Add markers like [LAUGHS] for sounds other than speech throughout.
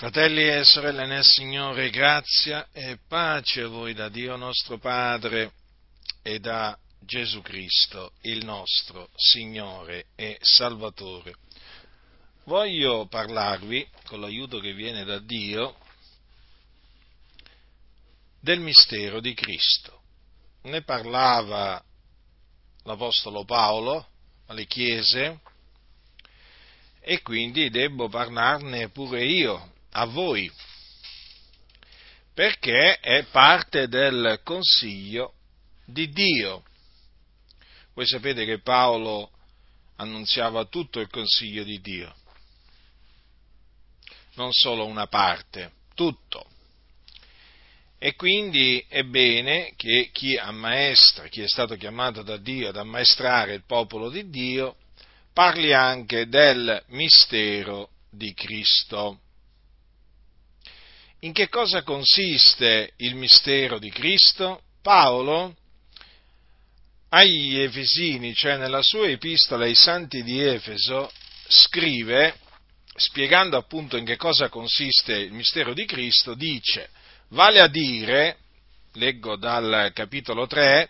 Fratelli e sorelle nel Signore, grazia e pace a voi da Dio nostro Padre e da Gesù Cristo, il nostro Signore e Salvatore. Voglio parlarvi, con l'aiuto che viene da Dio, del mistero di Cristo. Ne parlava l'Apostolo Paolo alle chiese e quindi devo parlarne pure io a voi, perché è parte del consiglio di Dio. Voi sapete che Paolo annunziava tutto il consiglio di Dio, non solo una parte, tutto. E quindi è bene che chi ammaestra, chi è stato chiamato da Dio ad ammaestrare il popolo di Dio, parli anche del mistero di Cristo. In che cosa consiste il mistero di Cristo? Paolo agli Efesini, cioè nella sua epistola ai santi di Efeso, scrive, spiegando appunto in che cosa consiste il mistero di Cristo, dice, vale a dire, leggo dal capitolo 3,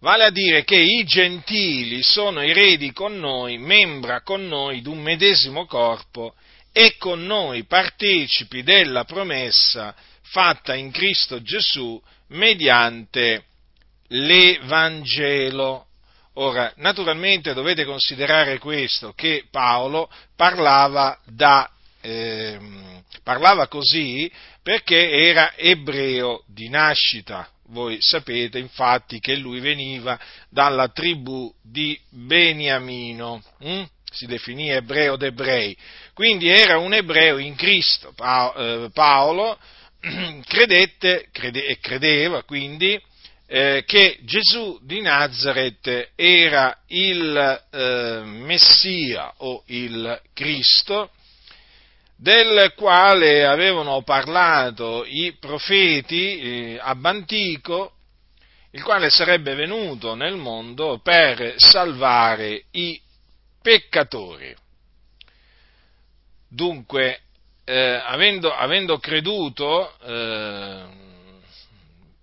vale a dire che i gentili sono eredi con noi, membra con noi d'un medesimo corpo e con noi partecipi della promessa fatta in Cristo Gesù mediante l'Evangelo. Ora, naturalmente dovete considerare questo, che Paolo parlava, da, eh, parlava così perché era ebreo di nascita. Voi sapete infatti che lui veniva dalla tribù di Beniamino. Hm? Si definì ebreo d'ebrei, quindi era un ebreo in Cristo. Eh, Paolo [CLEARS THROAT] credette crede, e credeva quindi eh, che Gesù di Nazareth era il eh, Messia o il Cristo, del quale avevano parlato i profeti eh, ab antico, il quale sarebbe venuto nel mondo per salvare i peccatori. Dunque, eh, avendo, avendo, creduto, eh,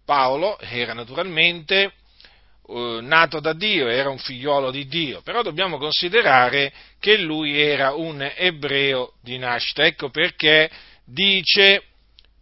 Paolo era naturalmente eh, nato da Dio, era un figliolo di Dio, però dobbiamo considerare che lui era un ebreo di nascita. Ecco perché dice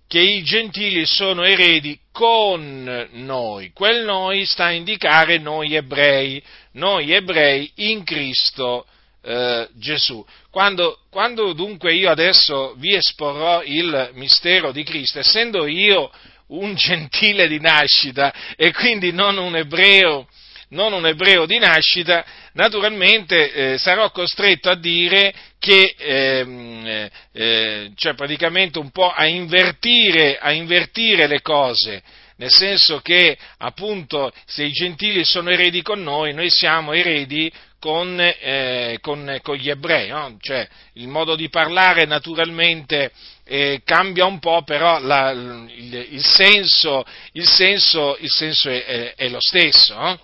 che i gentili sono eredi con noi. Quel noi sta a indicare noi ebrei, noi ebrei in Cristo eh, Gesù. Quando, quando dunque io adesso vi esporrò il mistero di Cristo, essendo io un [LAUGHS] gentile di nascita e quindi non un ebreo, non un ebreo di nascita, naturalmente eh, sarò costretto a dire che, ehm, eh, cioè praticamente un po' a invertire, a invertire le cose, nel senso che appunto se i gentili sono eredi con noi, noi siamo eredi con, eh, con, con gli ebrei, no? cioè il modo di parlare naturalmente eh, cambia un po', però la, il, il, senso, il, senso, il senso è, è, è, lo stesso. No?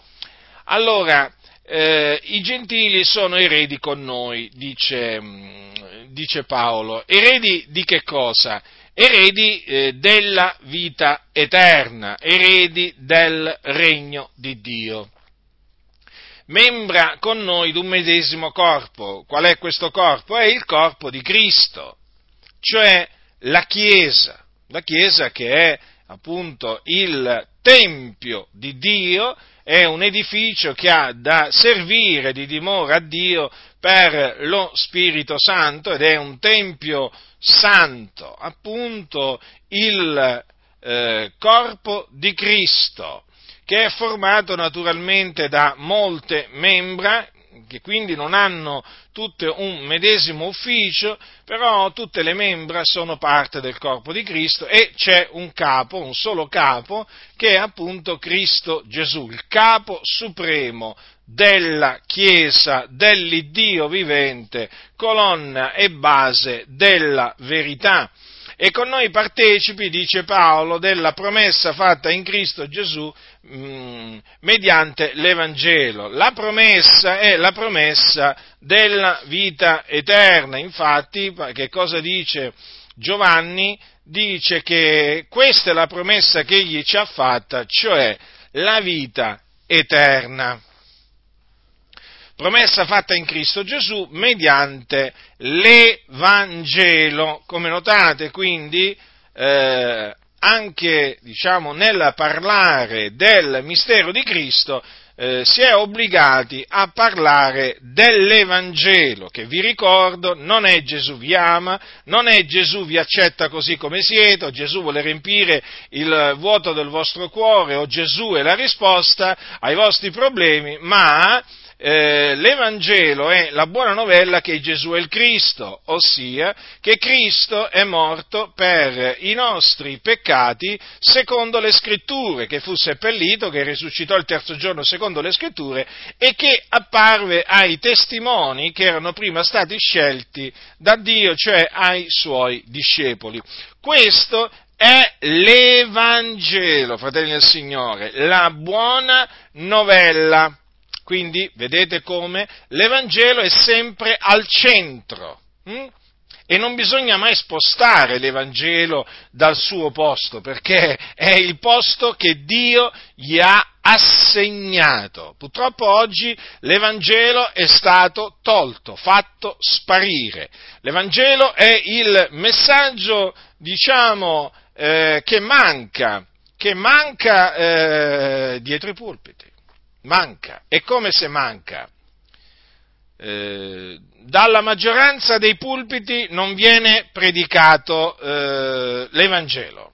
Allora, eh, i gentili sono eredi con noi, dice, dice Paolo. Eredi di che cosa? Eredi eh, della vita eterna, eredi del regno di Dio. Membra con noi d'un medesimo corpo. Qual è questo corpo? È il corpo di Cristo, cioè la Chiesa, la Chiesa che è appunto il Tempio di Dio è un edificio che ha da servire di dimora a Dio per lo Spirito Santo ed è un Tempio santo, appunto il eh, corpo di Cristo, che è formato naturalmente da molte membra, che quindi non hanno tutte un medesimo ufficio, però tutte le membra sono parte del corpo di Cristo e c'è un capo, un solo capo, che è appunto Cristo Gesù, il capo supremo della Chiesa dell'Iddio vivente, colonna e base della verità. e con noi partecipi, dice Paolo, della promessa fatta in Cristo Gesù mh, mm, mediante l'Evangelo. La promessa è la promessa della vita eterna. Infatti, che cosa dice Giovanni? Dice che questa è la promessa che egli ci ha fatta, cioè la vita eterna promessa fatta in Cristo Gesù mediante l'Evangelo. Come notate, quindi, eh, anche diciamo, nel parlare del mistero di Cristo eh, si è obbligati a parlare dell'Evangelo, che vi ricordo non è Gesù vi ama, non è Gesù vi accetta così come siete, o Gesù vuole riempire il vuoto del vostro cuore, o Gesù è la risposta ai vostri problemi, ma eh, l'Evangelo è la buona novella che Gesù è il Cristo, ossia che Cristo è morto per i nostri peccati secondo le scritture, che fu seppellito, che risuscitò il terzo giorno secondo le scritture e che apparve ai testimoni che erano prima stati scelti da Dio, cioè ai suoi discepoli. Questo è l'Evangelo, fratelli del Signore, la buona novella quindi vedete come l'Evangelo è sempre al centro. Hm? E non bisogna mai spostare l'Evangelo dal suo posto, perché è il posto che Dio gli ha assegnato. Purtroppo oggi l'Evangelo è stato tolto, fatto sparire. L'Evangelo è il messaggio, diciamo, eh, che manca, che manca eh, dietro i pulpiti manca. È come se manca. Eh, dalla maggioranza dei pulpiti non viene predicato eh, l'Evangelo,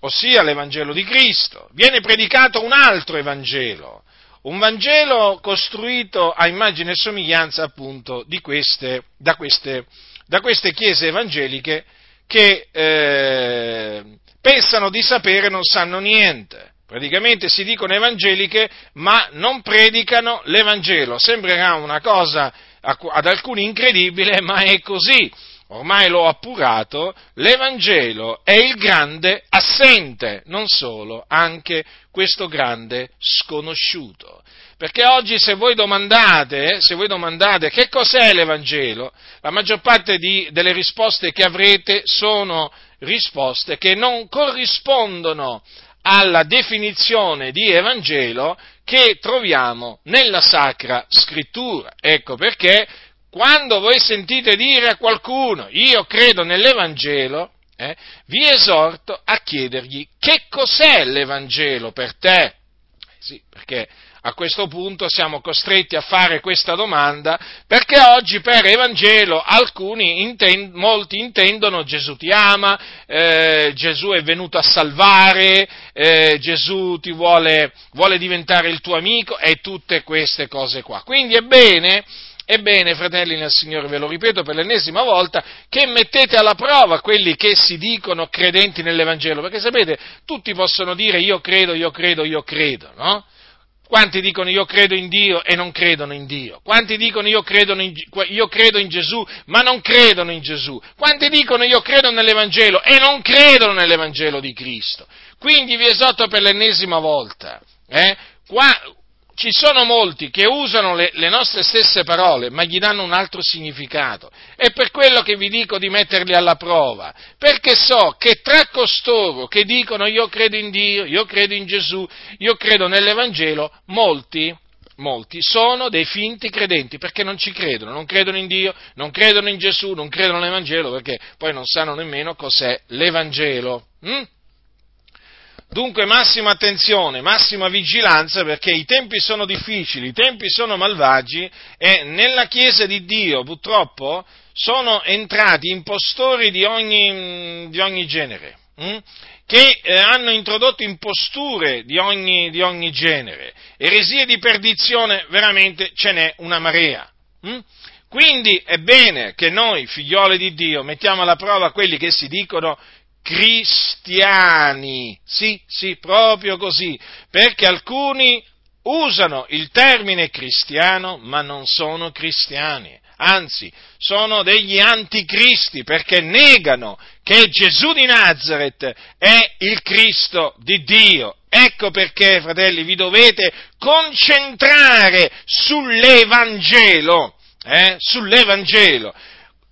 ossia l'Evangelo di Cristo, viene predicato un altro Evangelo, un Vangelo costruito a immagine e somiglianza appunto queste, da, queste, da, queste, chiese evangeliche che eh, pensano di sapere e non sanno niente praticamente si dicono evangeliche, ma non predicano l'Evangelo. Sembrerà una cosa ad alcuni incredibile, ma è così. Ormai l'ho appurato, l'Evangelo è il grande assente, non solo, anche questo grande sconosciuto. Perché oggi se voi domandate, se voi domandate che cos'è l'Evangelo, la maggior parte di, delle risposte che avrete sono risposte che non corrispondono alla definizione di Evangelo che troviamo nella Sacra Scrittura. Ecco perché quando voi sentite dire a qualcuno io credo nell'Evangelo, eh, vi esorto a chiedergli che cos'è l'Evangelo per te. Sì, perché a questo punto siamo costretti a fare questa domanda perché oggi per Evangelo alcuni, intend- molti intendono Gesù ti ama, eh, Gesù è venuto a salvare, eh, Gesù ti vuole, vuole diventare il tuo amico e tutte queste cose qua. Quindi è bene Ebbene, fratelli nel Signore, ve lo ripeto per l'ennesima volta, che mettete alla prova quelli che si dicono credenti nell'Evangelo, perché sapete, tutti possono dire io credo, io credo, io credo, no? Quanti dicono io credo in Dio e non credono in Dio? Quanti dicono io credo in, io credo in Gesù ma non credono in Gesù? Quanti dicono io credo nell'Evangelo e non credono nell'Evangelo di Cristo? Quindi vi esorto per l'ennesima volta, eh? Qua, ci sono molti che usano le, le, nostre stesse parole, ma gli danno un altro significato. È per quello che vi dico di metterli alla prova, perché so che tra costoro che dicono io credo in Dio, io credo in Gesù, io credo nell'Evangelo, molti, molti sono dei finti credenti, perché non ci credono, non credono in Dio, non credono in Gesù, non credono nell'Evangelo, perché poi non sanno nemmeno cos'è l'Evangelo. Hm? Dunque massima attenzione, massima vigilanza perché i tempi sono difficili, i tempi sono malvagi e nella Chiesa di Dio purtroppo sono entrati impostori di ogni, di ogni genere, hm? che eh, hanno introdotto imposture di ogni, di ogni, genere, eresie di perdizione veramente ce n'è una marea. Hm? Quindi è bene che noi, figlioli di Dio, mettiamo alla prova quelli che si dicono cristiani. Sì, sì, proprio così, perché alcuni usano il termine cristiano ma non sono cristiani. anzi, sono degli anticristi perché negano che Gesù di Nazareth è il Cristo di Dio. Ecco perché, fratelli, vi dovete concentrare sull'Evangelo, eh? sull'Evangelo.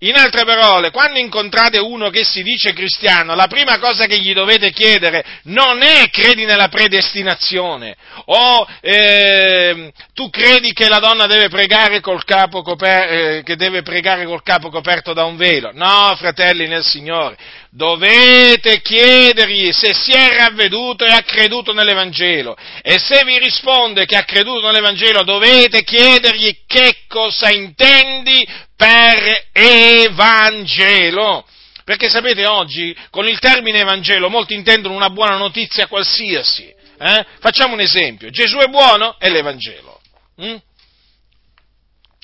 In altre parole, quando incontrate uno che si dice cristiano, la prima cosa che gli dovete chiedere non è credi nella predestinazione o eh, tu credi che la donna deve pregare, coper- eh, deve pregare col capo coperto da un velo. No, fratelli nel Signore, dovete chiedergli se si è ravveduto e ha creduto nell'Evangelo e se vi risponde che ha creduto nell'Evangelo dovete chiedergli che cosa intendi per Evangelo. Perché sapete oggi con il termine Evangelo molti intendono una buona notizia qualsiasi. Eh? Facciamo un esempio, Gesù è buono è l'Evangelo. Mm?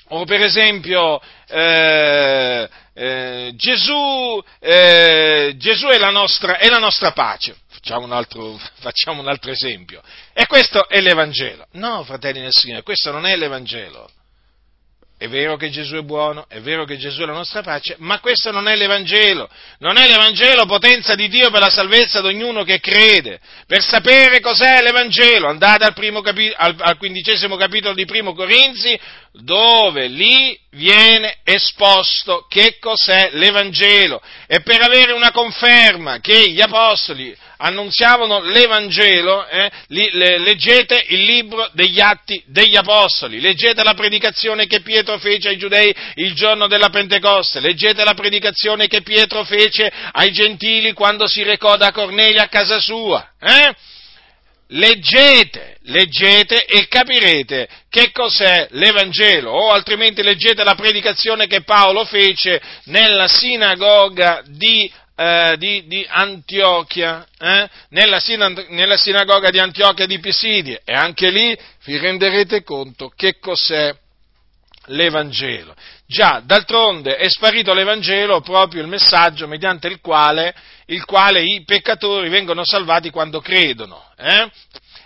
O per esempio eh, eh, Gesù, eh, Gesù è, la nostra, è, la nostra, pace. Facciamo un, altro, [LAUGHS] facciamo un altro esempio. E questo è l'Evangelo. No, fratelli del Signore, questo non è l'Evangelo. È vero che Gesù è buono, è vero che Gesù è la nostra pace, ma questo non è l'Evangelo. Non è l'Evangelo potenza di Dio per la salvezza di ognuno che crede. Per sapere cos'è l'Evangelo, andate al, capi- al, al quindicesimo capitolo di Primo Corinzi, dove lì viene esposto che cos'è l'Evangelo. E per avere una conferma che gli apostoli annunziavano l'Evangelo, eh, li, le, leggete il libro degli Atti degli Apostoli, leggete la predicazione che Pietro fece ai giudei il giorno della Pentecoste, leggete la predicazione che Pietro fece ai gentili quando si recò da Cornelia a casa sua. Eh? Leggete, leggete e capirete che cos'è l'Evangelo, o altrimenti leggete la predicazione che Paolo fece nella sinagoga di eh, di, di, Antiochia, eh? nella, nella, sinagoga di Antiochia di Pisidie, e anche lì vi renderete conto che cos'è l'Evangelo. Già, d'altronde è sparito l'Evangelo proprio il messaggio mediante il quale, il quale i peccatori vengono salvati quando credono. Eh?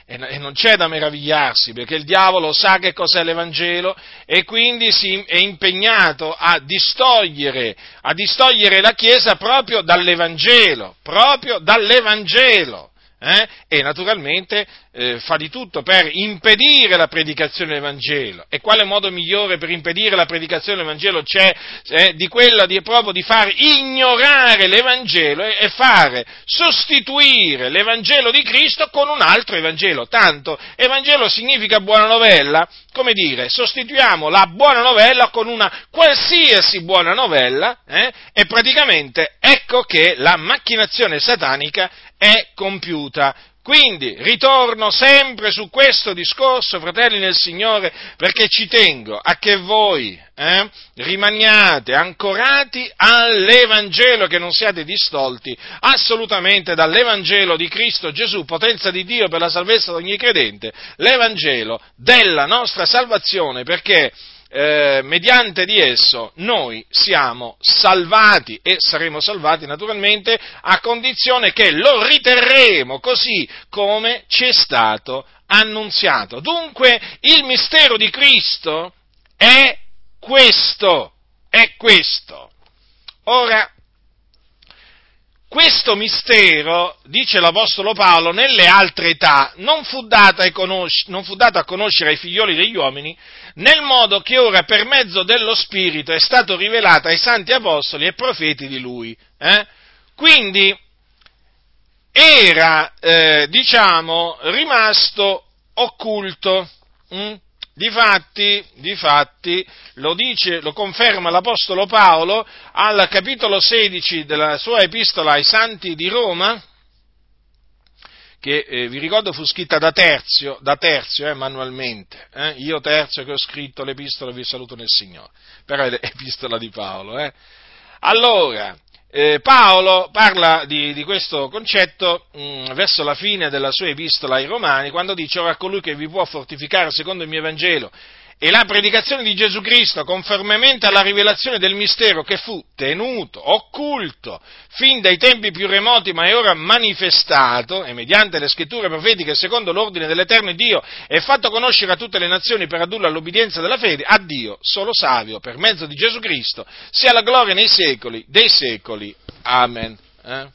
E non c'è da meravigliarsi perché il diavolo sa che cos'è l'Evangelo e quindi si è impegnato a distogliere, a distogliere la Chiesa proprio dall'Evangelo, proprio dall'Evangelo eh? e naturalmente eh, fa di tutto per impedire la predicazione dell'Evangelo. E quale modo migliore per impedire la predicazione dell'Evangelo c'è eh, di quello di, proprio di far ignorare l'Evangelo e, e fare sostituire l'Evangelo di Cristo con un altro Evangelo. Tanto Evangelo significa buona novella, come dire, sostituiamo la buona novella con una qualsiasi buona novella eh, e praticamente ecco che la macchinazione satanica è compiuta. Quindi ritorno sempre su questo discorso, fratelli nel Signore, perché ci tengo a che voi eh, rimaniate ancorati all'Evangelo, che non siate distolti assolutamente dall'Evangelo di Cristo Gesù, potenza di Dio per la salvezza di ogni credente, l'Evangelo della nostra salvazione, perché eh, mediante di esso noi siamo salvati e saremo salvati naturalmente a condizione che lo riterremo così come ci è stato annunziato. Dunque il mistero di Cristo è questo, è questo. Ora, questo mistero, dice l'Apostolo Paolo, nelle altre età non fu, dato a conoscere ai figlioli degli uomini, nel modo che ora per mezzo dello Spirito è stato rivelato ai santi apostoli e profeti di lui. Eh? Quindi era, eh, diciamo, rimasto occulto. Hm? Difatti, difatti, lo dice, lo conferma l'Apostolo Paolo al capitolo 16 della sua epistola ai santi di Roma, che eh, vi ricordo fu scritta da Terzio, da Terzio eh, manualmente, eh? io Terzio che ho scritto l'epistola vi saluto nel Signore, però è l'epistola di Paolo. Eh. Allora, eh, Paolo parla di, di questo concetto mh, mm, verso la fine della sua epistola ai Romani, quando dice ora colui che vi può fortificare secondo il mio Vangelo e la predicazione di Gesù Cristo, conformemente alla rivelazione del mistero che fu tenuto, occulto, fin dai tempi più remoti, ma è ora manifestato, e mediante le scritture profetiche, secondo l'ordine dell'Eterno Dio, è fatto conoscere a tutte le nazioni per adurre all'obbedienza della fede, a Dio, solo savio, per mezzo di Gesù Cristo, sia la gloria nei secoli dei secoli. Amen. Eh?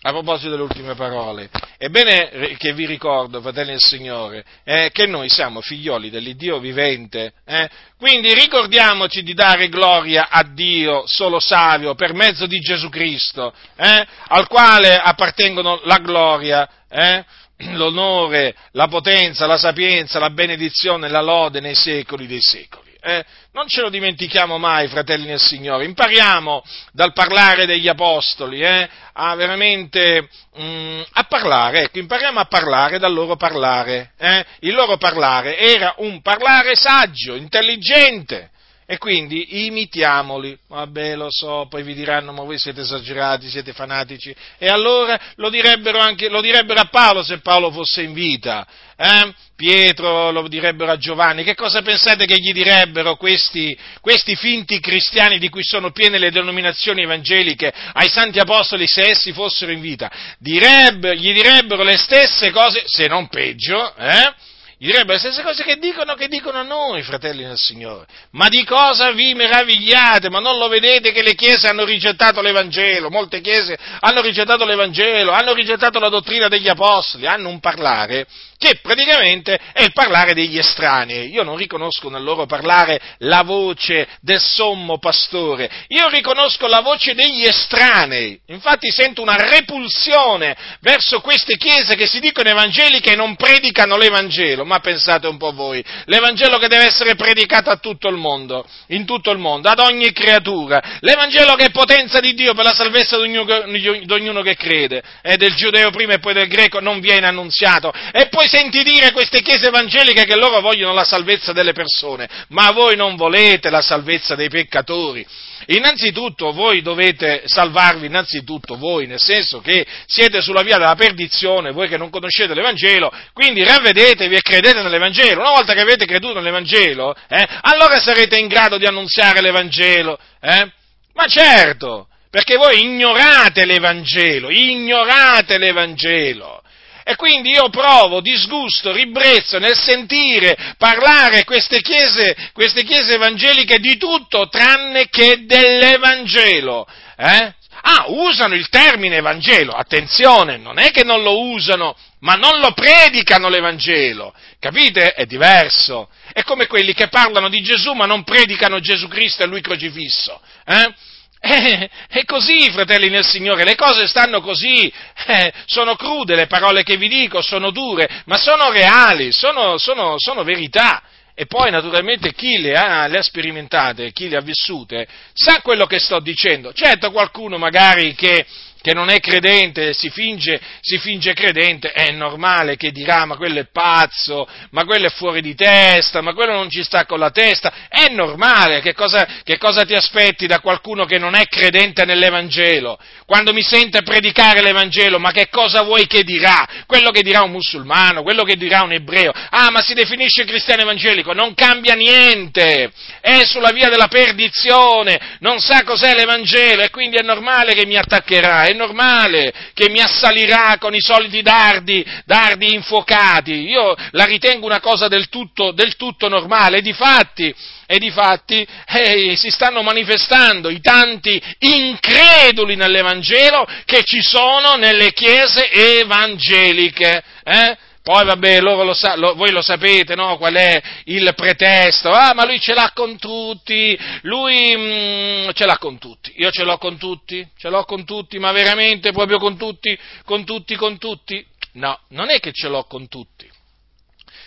A proposito delle ultime parole, è bene che vi ricordo, fratelli del Signore, eh, che noi siamo figlioli dell'Iddio vivente, eh? quindi ricordiamoci di dare gloria a Dio solo savio per mezzo di Gesù Cristo, eh? al quale appartengono la gloria, eh? [CLEARS THROAT] l'onore, la potenza, la sapienza, la benedizione, la lode nei secoli dei secoli. Eh, non ce lo dimentichiamo mai, fratelli nel Signore, impariamo dal parlare degli apostoli eh, a veramente mm, a parlare, ecco, impariamo a parlare dal loro parlare. Eh. Il loro parlare era un parlare saggio, intelligente, e quindi imitiamoli. Vabbè, lo so, poi vi diranno, ma voi siete esagerati, siete fanatici. E allora lo direbbero, anche, lo direbbero a Paolo se Paolo fosse in vita. Eh? Pietro lo direbbero a Giovanni. Che cosa pensate che gli direbbero questi, questi finti cristiani di cui sono piene le denominazioni evangeliche ai santi apostoli se essi fossero in vita? Direbbero, gli direbbero le stesse cose, se non peggio, eh? Gli direbbero le stesse cose che dicono, che dicono noi, fratelli del Signore. Ma di cosa vi meravigliate? Ma non lo vedete che le chiese hanno rigettato l'Evangelo? Molte chiese hanno rigettato l'Evangelo, hanno rigettato la dottrina degli Apostoli, hanno un parlare che praticamente è il parlare degli estranei. Io non riconosco nel loro parlare la voce del sommo pastore, io riconosco la voce degli estranei. Infatti sento una repulsione verso queste chiese che si dicono evangeliche e non predicano l'Evangelo. Ma pensate un po' voi, l'Evangelo che deve essere predicato a tutto il mondo, in tutto il mondo, ad ogni creatura. L'Evangelo che è potenza di Dio per la salvezza di ognuno, di ognuno che crede, è del giudeo prima e poi del greco, non viene annunziato. E poi senti dire queste chiese evangeliche che loro vogliono la salvezza delle persone, ma voi non volete la salvezza dei peccatori. Innanzitutto voi dovete salvarvi, innanzitutto voi, nel senso che siete sulla via della perdizione, voi che non conoscete l'Evangelo, quindi ravvedetevi e credete nell'Evangelo. Una volta che avete creduto nell'Evangelo, eh, allora sarete in grado di annunziare l'Evangelo. Eh? Ma certo, perché voi ignorate l'Evangelo, ignorate l'Evangelo. E quindi io provo disgusto, ribrezzo nel sentire parlare queste chiese, queste chiese evangeliche di tutto tranne che dell'Evangelo. Eh? Ah, usano il termine Evangelo, attenzione, non è che non lo usano, ma non lo predicano l'Evangelo, capite? È diverso. È come quelli che parlano di Gesù ma non predicano Gesù Cristo e Lui crocifisso. Eh? Eh, è così, fratelli nel Signore, le cose stanno così, eh, sono crude le parole che vi dico, sono dure, ma sono reali, sono, sono, sono verità. E poi naturalmente chi le ha, le ha, sperimentate, chi le ha vissute, sa quello che sto dicendo. Certo qualcuno magari che che non è credente, si finge, si finge, credente, è normale che dirà ma quello è pazzo, ma quello è fuori di testa, ma quello non ci sta con la testa, è normale, che cosa, che cosa ti aspetti da qualcuno che non è credente nell'Evangelo? Quando mi sente predicare l'Evangelo, ma che cosa vuoi che dirà? Quello che dirà un musulmano, quello che dirà un ebreo, ah ma si definisce cristiano evangelico, non cambia niente, è sulla via della perdizione, non sa cos'è l'Evangelo e quindi è normale che mi attaccherà è normale che mi assalirà con i soliti dardi, dardi infuocati. Io la ritengo una cosa del tutto, del tutto normale. E difatti, e difatti eh, si stanno manifestando i tanti increduli nell'Evangelo che ci sono nelle chiese evangeliche. Eh? Poi vabbè, lo sa, lo, voi lo sapete, no? Qual è il pretesto? Ah, ma lui ce l'ha con tutti, lui mm, ce l'ha con tutti, io ce l'ho con tutti, ce l'ho con tutti, ma veramente proprio con tutti, con tutti, con tutti? No, non è che ce l'ho con tutti.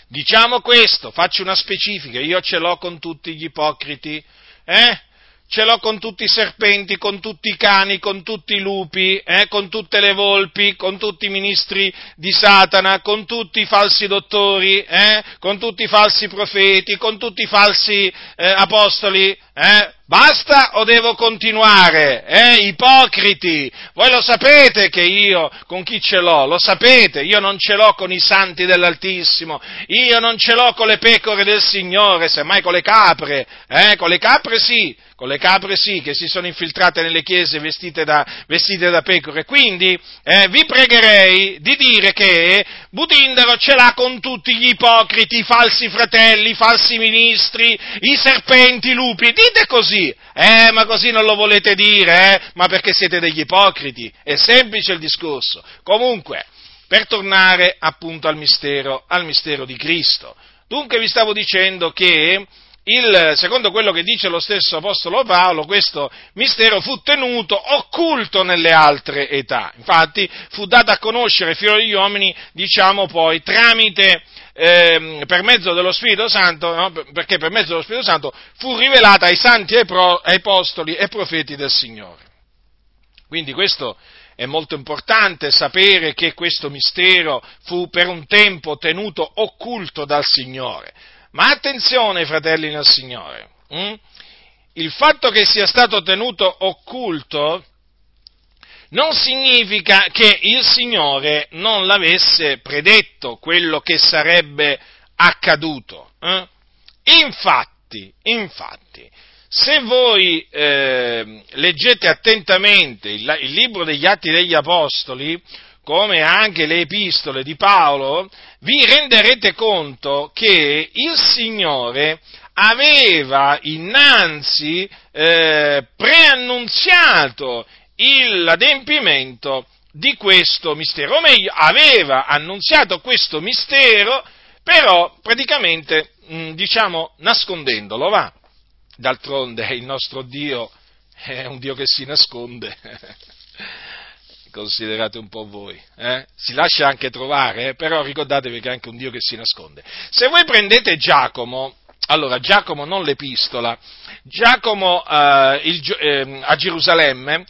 Diciamo questo, faccio una specifica, io ce l'ho con tutti gli ipocriti, eh? Ce l'ho con tutti i serpenti, con tutti i cani, con tutti i lupi, eh, con tutte le volpi, con tutti i ministri di Satana, con tutti i falsi dottori, eh, con tutti i falsi profeti, con tutti i falsi eh, apostoli. Eh. Basta o devo continuare? Eh, ipocriti! Voi lo sapete che io con chi ce l'ho? Lo sapete? Io non ce l'ho con i santi dell'Altissimo, io non ce l'ho con le pecore del Signore, semmai con le capre, eh, con le capre sì, con le capre sì, che si sono infiltrate nelle chiese vestite da, vestite da pecore. Quindi eh, vi pregherei di dire che Budindaro ce l'ha con tutti gli ipocriti, i falsi fratelli, i falsi ministri, i serpenti, i lupi. Dite così, eh, ma così non lo volete dire, eh? Ma perché siete degli ipocriti? È semplice il discorso. Comunque, per tornare appunto al mistero, al mistero di Cristo. Dunque vi stavo dicendo che il, secondo quello che dice lo stesso Apostolo Paolo, questo mistero fu tenuto occulto nelle altre età. Infatti fu dato a conoscere ai figli degli uomini, diciamo poi, tramite, eh, per mezzo dello Spirito Santo, no? perché per mezzo dello Spirito Santo fu rivelata ai santi apostoli e profeti del Signore. Quindi questo è molto importante sapere che questo mistero fu per un tempo tenuto occulto dal Signore ma attenzione, fratelli nel Signore, hm? il fatto che sia stato tenuto occulto non significa che il Signore non l'avesse predetto quello che sarebbe accaduto. Eh? Infatti, infatti, se voi eh, leggete attentamente il, il libro degli Atti degli Apostoli, come anche le epistole di Paolo, vi renderete conto che il Signore aveva innanzi eh, preannunziato l'adempimento di questo mistero, o meglio, aveva annunziato questo mistero, però praticamente, mh, mm, diciamo, nascondendolo, va. D'altronde il nostro Dio è un Dio che si nasconde. [LAUGHS] considerate un po' voi. Eh? Si lascia anche trovare, eh? però ricordatevi che è anche un Dio che si nasconde. Se voi prendete Giacomo, allora Giacomo non l'epistola, Giacomo eh, il, eh, a Gerusalemme,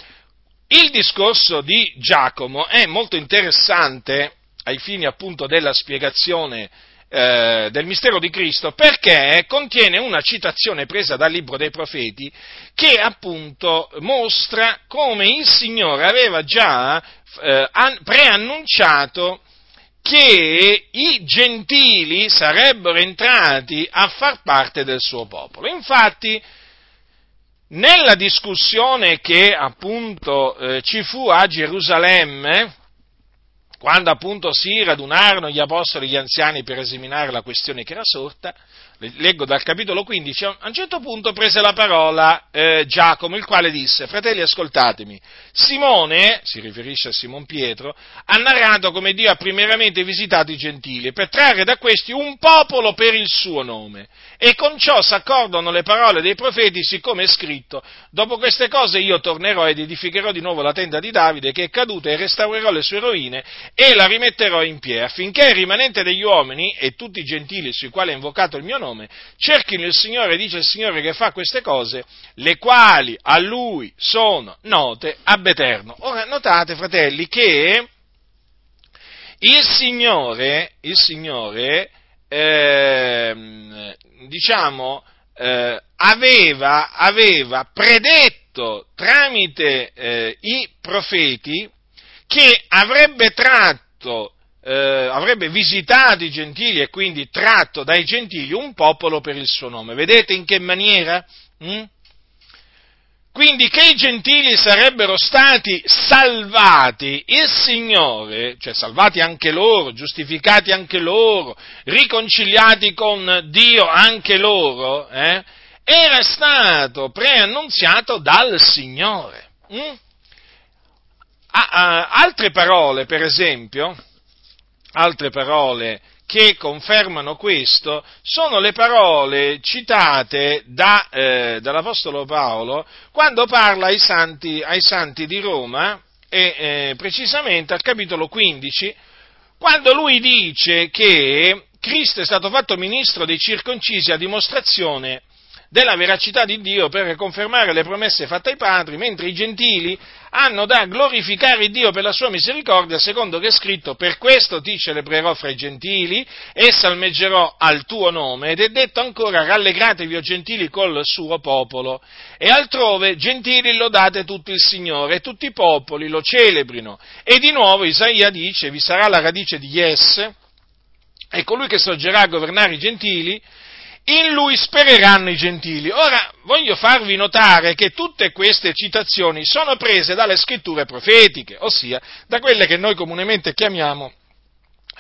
il discorso di Giacomo è molto interessante ai fini appunto della spiegazione eh, del mistero di Cristo perché contiene una citazione presa dal libro dei profeti che appunto mostra come il Signore aveva già eh, preannunciato che i gentili sarebbero entrati a far parte del suo popolo. Infatti, nella discussione che appunto eh, ci fu a Gerusalemme, quando appunto si radunarono gli apostoli e gli anziani per esaminare la questione che era sorta, leggo dal capitolo 15, a un certo punto prese la parola eh, Giacomo, il quale disse, fratelli ascoltatemi, Simone, si riferisce a Simon Pietro, ha narrato come Dio ha primeramente visitato i gentili per trarre da questi un popolo per il suo nome. E con ciò s'accordano le parole dei profeti, siccome è scritto, dopo queste cose io tornerò ed edificherò di nuovo la tenda di Davide che è caduta e restaurerò le sue rovine e la rimetterò in piedi, affinché il rimanente degli uomini e tutti i gentili sui quali è invocato il mio nome cerchino il Signore, dice il Signore che fa queste cose, le quali a Lui sono note ab eterno. Ora notate, fratelli, che il Signore, il Signore eh, diciamo, eh, aveva, aveva, predetto tramite eh, i profeti che avrebbe tratto eh, avrebbe visitato i gentili e quindi tratto dai gentili un popolo per il suo nome. Vedete in che maniera? Mm? Quindi che i gentili sarebbero stati salvati, il Signore, cioè salvati anche loro, giustificati anche loro, riconciliati con Dio anche loro, eh, era stato preannunziato dal Signore. Mm? A, a, altre parole, per esempio, altre parole che confermano questo sono le parole citate da, eh, dall'Apostolo Paolo quando parla ai santi, ai santi di Roma e eh, precisamente al capitolo 15 quando lui dice che Cristo è stato fatto ministro dei circoncisi a dimostrazione della veracità di Dio per confermare le promesse fatte ai padri, mentre i gentili hanno da glorificare Dio per la sua misericordia, secondo che è scritto, per questo ti celebrerò fra i gentili e salmeggerò al tuo nome, ed è detto ancora, rallegratevi o gentili col suo popolo, e altrove, gentili lodate tutto il Signore, e tutti i popoli lo celebrino. E di nuovo Isaia dice, vi sarà la radice di Jesse, e colui che sorgerà a governare i gentili, in lui spereranno i gentili. Ora voglio farvi notare che tutte queste citazioni sono prese dalle scritture profetiche, ossia da quelle che noi comunemente chiamiamo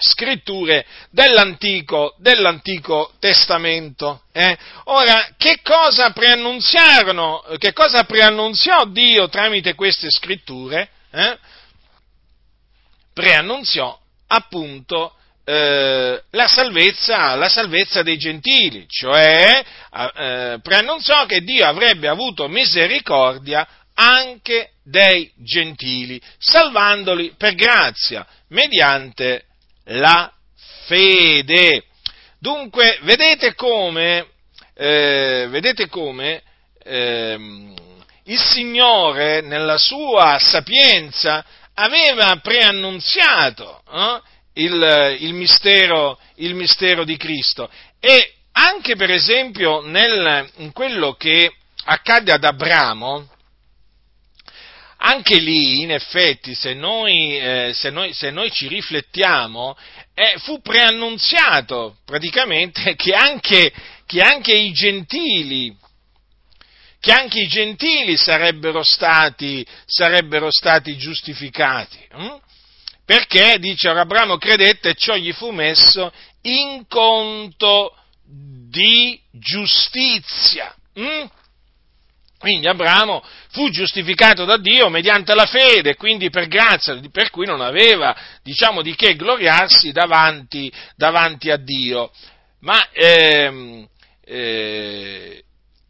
scritture dell'Antico, dell'Antico Testamento. Eh? Ora, che cosa preannunziarono, che cosa preannunziò Dio tramite queste scritture? Eh? Preannunziò appunto eh, la, salvezza, la, salvezza, dei gentili, cioè eh, preannunziò che Dio avrebbe avuto misericordia anche dei gentili, salvandoli per grazia, mediante la fede. Dunque, vedete come, eh, vedete come ehm, il Signore, nella sua sapienza, aveva preannunziato eh, il, il, mistero, il mistero di Cristo. E anche per esempio nel, in quello che accadde ad Abramo, anche lì, in effetti, se noi, eh, se noi, se noi ci riflettiamo, eh, fu preannunziato praticamente [LAUGHS] che anche, che anche, i gentili, che anche i gentili sarebbero stati, sarebbero stati giustificati. Hm? Perché, dice, Abramo credette e ciò gli fu messo in conto di giustizia. Mm? Quindi Abramo fu giustificato da Dio mediante la fede, quindi per grazia, per cui non aveva, diciamo, di che gloriarsi davanti, davanti a Dio. Ma ehm, eh,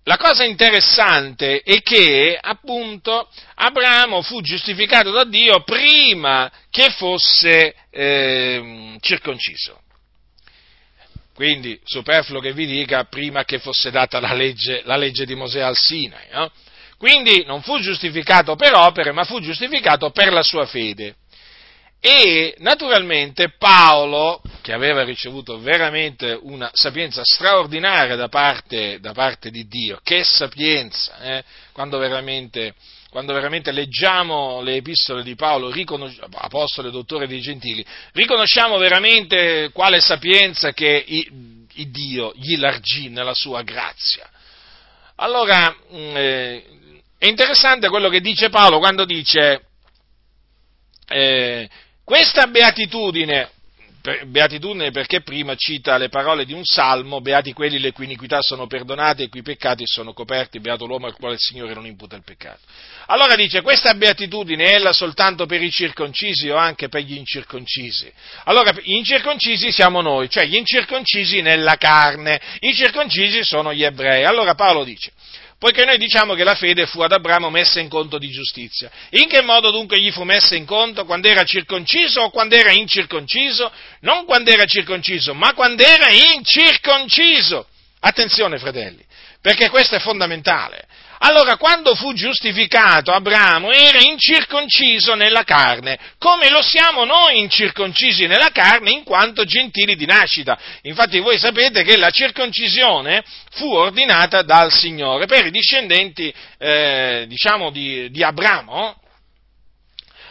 la cosa interessante è che appunto Abramo fu giustificato da Dio prima che fosse eh, circonciso. Quindi, superfluo che vi dica, prima che fosse data la legge, la legge di Mosè al Sinai. No? Quindi non fu giustificato per opere, ma fu giustificato per la sua fede. E naturalmente Paolo, che aveva ricevuto veramente una sapienza straordinaria da parte, da parte di Dio, che sapienza, eh? quando, veramente, quando, veramente, leggiamo le epistole di Paolo, apostolo e dottore dei gentili, riconosciamo veramente quale sapienza che il Dio gli largì nella sua grazia. Allora, mm, eh, è interessante quello che dice Paolo quando dice... Eh, questa beatitudine, beatitudine perché prima cita le parole di un salmo, beati quelli le cui iniquità sono perdonate e i cui peccati sono coperti, beato l'uomo al quale il Signore non imputa il peccato. Allora dice, questa beatitudine è ella soltanto per i circoncisi o anche per gli incirconcisi? Allora, gli incirconcisi siamo noi, cioè gli incirconcisi nella carne, i circoncisi sono gli ebrei. Allora Paolo dice, poiché noi diciamo che la fede fu ad Abramo messa in conto di giustizia. In che modo dunque gli fu messa in conto? Quando era circonciso o quando era incirconciso? Non quando era circonciso, ma quando era incirconciso. Attenzione, fratelli, perché questo è fondamentale. Allora, quando fu giustificato Abramo era incirconciso nella carne, come lo siamo noi incirconcisi nella carne in quanto gentili di nascita. Infatti voi sapete che la circoncisione fu ordinata dal Signore per i discendenti, eh, diciamo, di, di Abramo.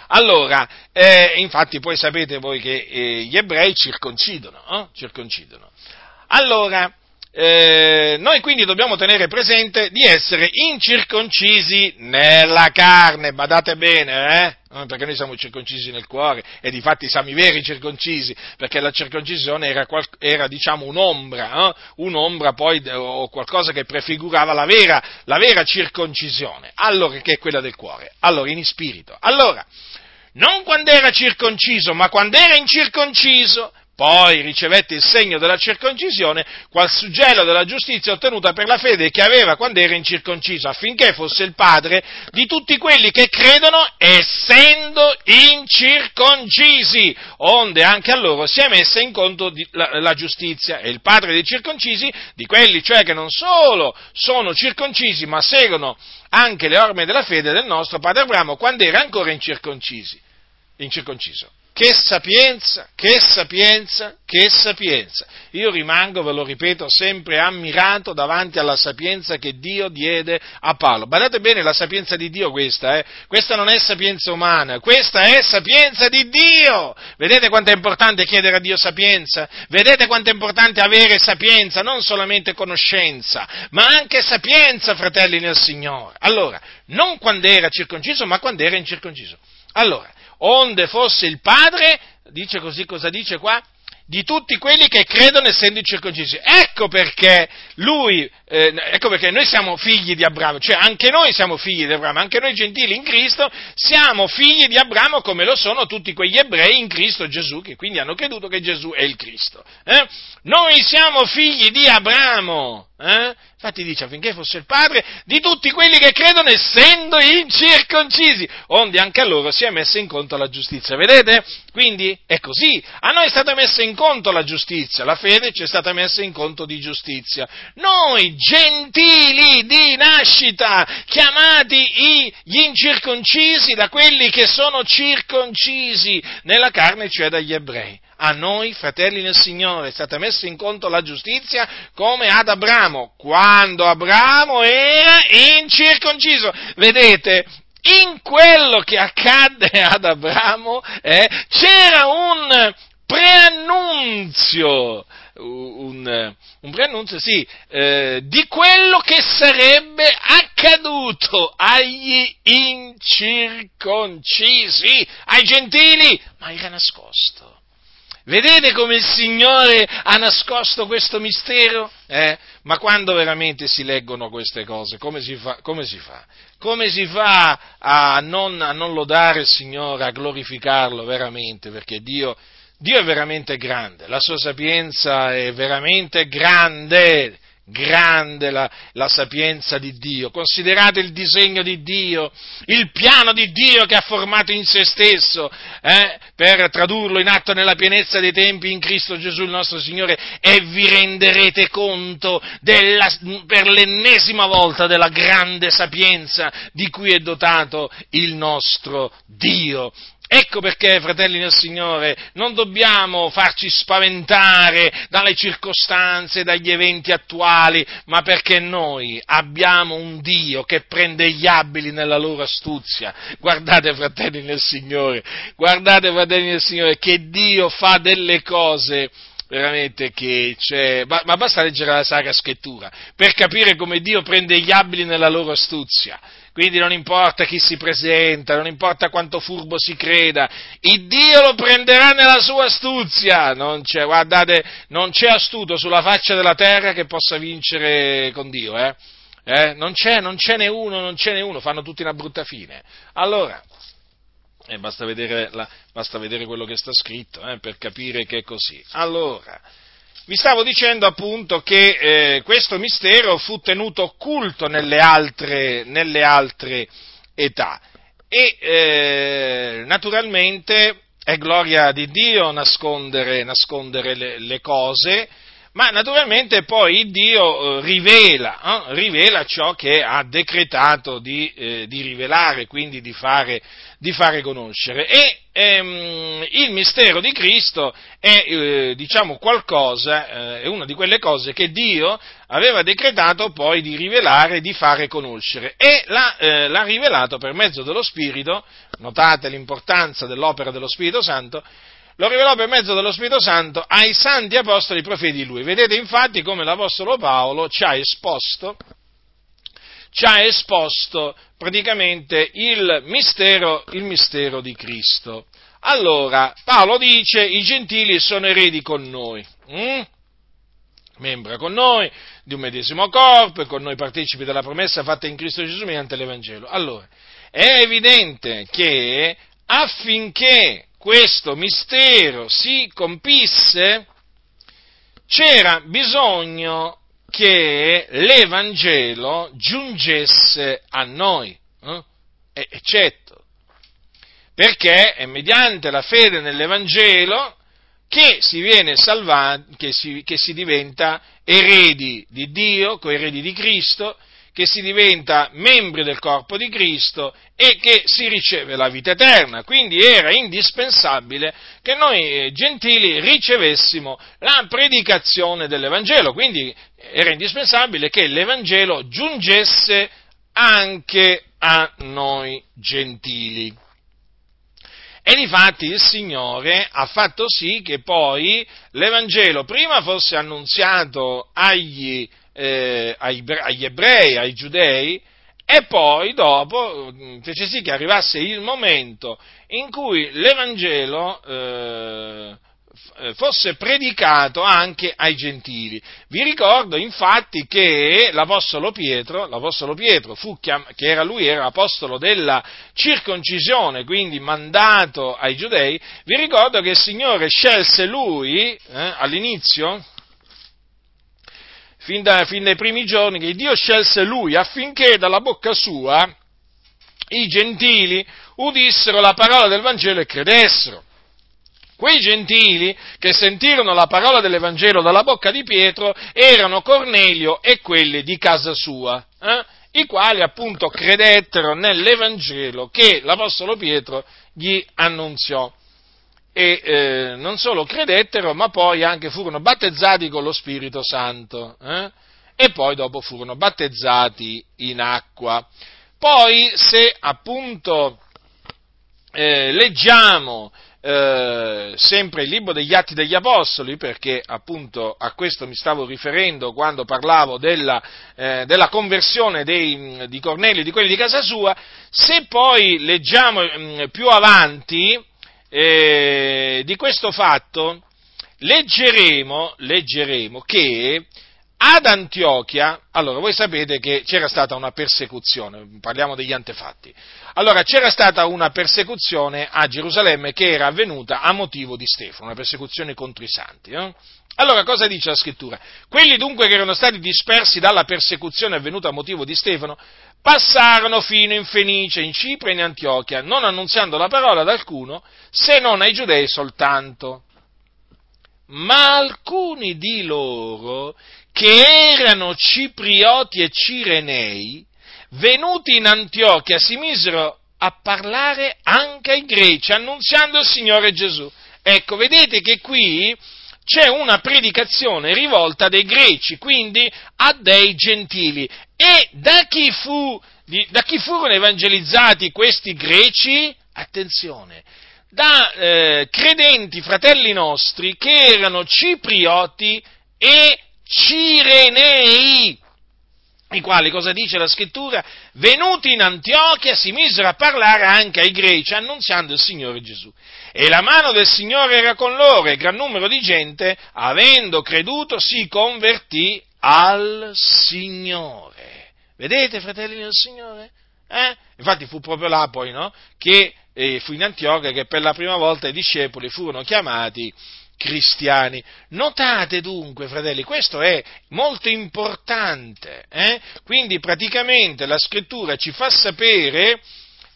Allora, eh, infatti poi sapete voi che eh, gli ebrei circoncidono, eh? circoncidono. Allora, eh, noi quindi dobbiamo tenere presente di essere incirconcisi nella carne, badate bene, eh? perché noi siamo circoncisi nel cuore e di fatti siamo i veri circoncisi, perché la circoncisione era, era diciamo un'ombra, eh? un'ombra poi o qualcosa che prefigurava la vera, la vera circoncisione, allora che è quella del cuore, allora in spirito. Allora, non quando era circonciso, ma quando era incirconciso, poi ricevette il segno della circoncisione, qual suggello della giustizia ottenuta per la fede che aveva quando era incirconciso, affinché fosse il padre di tutti quelli che credono essendo incirconcisi, onde anche a loro si è messa in conto la, la giustizia. E il padre dei circoncisi, di quelli cioè che non solo sono circoncisi, ma seguono anche le orme della fede del nostro padre Abramo quando era ancora incirconciso. Che sapienza, che sapienza, che sapienza. Io rimango, ve lo ripeto, sempre ammirato davanti alla sapienza che Dio diede a Paolo. Badate bene, la sapienza di Dio questa, eh? Questa non è sapienza umana, questa è sapienza di Dio. Vedete quanto è importante chiedere a Dio sapienza? Vedete quanto è importante avere sapienza, non solamente conoscenza, ma anche sapienza, fratelli nel Signore. Allora, non quando era circonciso, ma quando era incirconciso. Allora, onde fosse il padre, dice così cosa dice qua? Di tutti quelli che credono essendo incirconcisi. Ecco perché lui, eh, ecco perché noi siamo figli di Abramo, cioè anche noi siamo figli di Abramo, anche noi gentili in Cristo siamo figli di Abramo come lo sono tutti quegli ebrei in Cristo Gesù, che quindi hanno creduto che Gesù è il Cristo. Eh? Noi siamo figli di Abramo. Eh? Infatti dice affinché fosse il padre di tutti quelli che credono essendo incirconcisi, onde anche a loro si è messa in conto la giustizia. Vedete? Quindi è così. A noi è stata messa in conto la giustizia, la fede ci è stata messa in conto di giustizia. Noi, gentili di nascita, chiamati gli incirconcisi da quelli che sono circoncisi nella carne, cioè dagli ebrei a noi, fratelli nel Signore, è stata messa in conto la giustizia come ad Abramo, quando Abramo era incirconciso. Vedete, in quello che accadde ad Abramo eh, c'era un preannunzio, un, un preannunzio, sì, eh, di quello che sarebbe accaduto agli incirconcisi, ai gentili, ma era nascosto. Vedete come il Signore ha nascosto questo mistero? Eh? Ma quando veramente si leggono queste cose, come si fa? Come si fa, come si fa a, non, a non lodare il Signore, a glorificarlo veramente? Perché Dio, Dio è veramente grande, la sua sapienza è veramente grande grande la, la, sapienza di Dio, considerate il disegno di Dio, il piano di Dio che ha formato in se stesso eh, per tradurlo in atto nella pienezza dei tempi in Cristo Gesù il nostro Signore e vi renderete conto della, per l'ennesima volta della grande sapienza di cui è dotato il nostro Dio. Ecco perché, fratelli del Signore, non dobbiamo farci spaventare dalle circostanze, dagli eventi attuali, ma perché noi abbiamo un Dio che prende gli abili nella loro astuzia. Guardate, fratelli del Signore, guardate, fratelli del Signore, che Dio fa delle cose veramente che c'è, ma, ma basta leggere la Sacra Scrittura per capire come Dio prende gli abili nella loro astuzia. Quindi non importa chi si presenta, non importa quanto furbo si creda, il Dio lo prenderà nella sua astuzia. Non c'è, guardate, non c'è astuto sulla faccia della terra che possa vincere con Dio, eh? Eh? Non, c'è, non c'è né uno, non c'è né uno, fanno tutti una brutta fine. Allora, eh, basta, vedere la, basta, vedere quello che sta scritto eh, per capire che è così. Allora, vi stavo dicendo appunto che eh, questo mistero fu tenuto occulto nelle altre, nelle altre età. E eh, naturalmente è gloria di Dio nascondere, nascondere le, le, cose, ma naturalmente poi Dio eh, rivela, eh, rivela, ciò che ha decretato di, eh, di rivelare, quindi di fare, di fare conoscere. E ehm, il mistero di Cristo è, eh, diciamo, qualcosa, eh, è una di quelle cose che Dio aveva decretato poi di rivelare, di fare conoscere. E l'ha, eh, l'ha rivelato per mezzo dello Spirito, notate l'importanza dell'opera dello Spirito Santo, lo rivelò per mezzo dello Spirito Santo ai santi apostoli profeti di lui. Vedete infatti come l'Apostolo Paolo ci ha esposto ci ha esposto praticamente il mistero, il mistero di Cristo. Allora, Paolo dice, i gentili sono eredi con noi, hm? membra con noi di un medesimo corpo e con noi partecipi della promessa fatta in Cristo Gesù mediante l'Evangelo. Allora, è evidente che affinché questo mistero si compisse, c'era bisogno che l'Evangelo giungesse a noi, eh? eccetto, perché è mediante la fede nell'Evangelo che si viene salvati, che si, che si diventa eredi di Dio, coeredi di Cristo, che si diventa membri del corpo di Cristo e che si riceve la vita eterna. Quindi era indispensabile che noi eh, gentili ricevessimo la predicazione dell'Evangelo, quindi era indispensabile che l'Evangelo giungesse anche a noi gentili. E difatti il Signore ha fatto sì che poi l'Evangelo prima fosse annunziato agli, eh, agli ebrei, ai giudei, e poi dopo mm, fece sì che arrivasse il momento in cui l'Evangelo eh, eh, fosse predicato anche ai gentili. Vi ricordo infatti che l'Apostolo Pietro, l'Apostolo Pietro fu chiam- che era lui, era apostolo della circoncisione, quindi mandato ai giudei, vi ricordo che il Signore scelse lui eh, all'inizio, fin, da, fin dai primi giorni, che Dio scelse lui affinché dalla bocca sua i gentili udissero la parola del Vangelo e credessero. Quei gentili che sentirono la parola dell'Evangelo dalla bocca di Pietro erano Cornelio e quelli di casa sua, eh? i quali appunto credettero nell'Evangelo che l'Apostolo Pietro gli annunziò. E eh, non solo credettero, ma poi anche furono battezzati con lo Spirito Santo. Eh? E poi dopo furono battezzati in acqua. Poi se appunto eh, leggiamo eh, sempre il libro degli Atti degli Apostoli, perché appunto a questo mi stavo riferendo quando parlavo della, eh, della conversione dei, di Cornelio e di quelli di casa sua, se poi leggiamo mm, più avanti eh, di questo fatto, leggeremo, leggeremo che ad Antiochia, allora voi sapete che c'era stata una persecuzione, parliamo degli antefatti, allora c'era stata una persecuzione a Gerusalemme che era avvenuta a motivo di Stefano, una persecuzione contro i santi. Eh? Allora cosa dice la scrittura? Quelli dunque che erano stati dispersi dalla persecuzione avvenuta a motivo di Stefano passarono fino in Fenice, in Cipro e in Antiochia, non annunziando la parola ad alcuno se non ai giudei soltanto. Ma alcuni di loro che erano ciprioti e cirenei, venuti in Antiochia, si misero a parlare anche ai greci, annunziando il Signore Gesù. Ecco, vedete che qui c'è una predicazione rivolta dei greci, quindi a dei gentili. E da chi, fu, da chi furono evangelizzati questi greci? Attenzione, da eh, credenti fratelli nostri che erano ciprioti e Cirenei, i quali, cosa dice la scrittura? Venuti in Antiochia si misero a parlare anche ai greci, annunziando il Signore Gesù. E la mano del Signore era con loro e gran numero di gente, avendo creduto, si convertì al Signore. Vedete, fratelli del Signore? Eh? Infatti fu proprio là poi, no? Che eh, fu in Antiochia che per la prima volta i discepoli furono chiamati cristiani. Notate dunque, fratelli, questo è molto importante. Eh? Quindi praticamente la scrittura ci fa sapere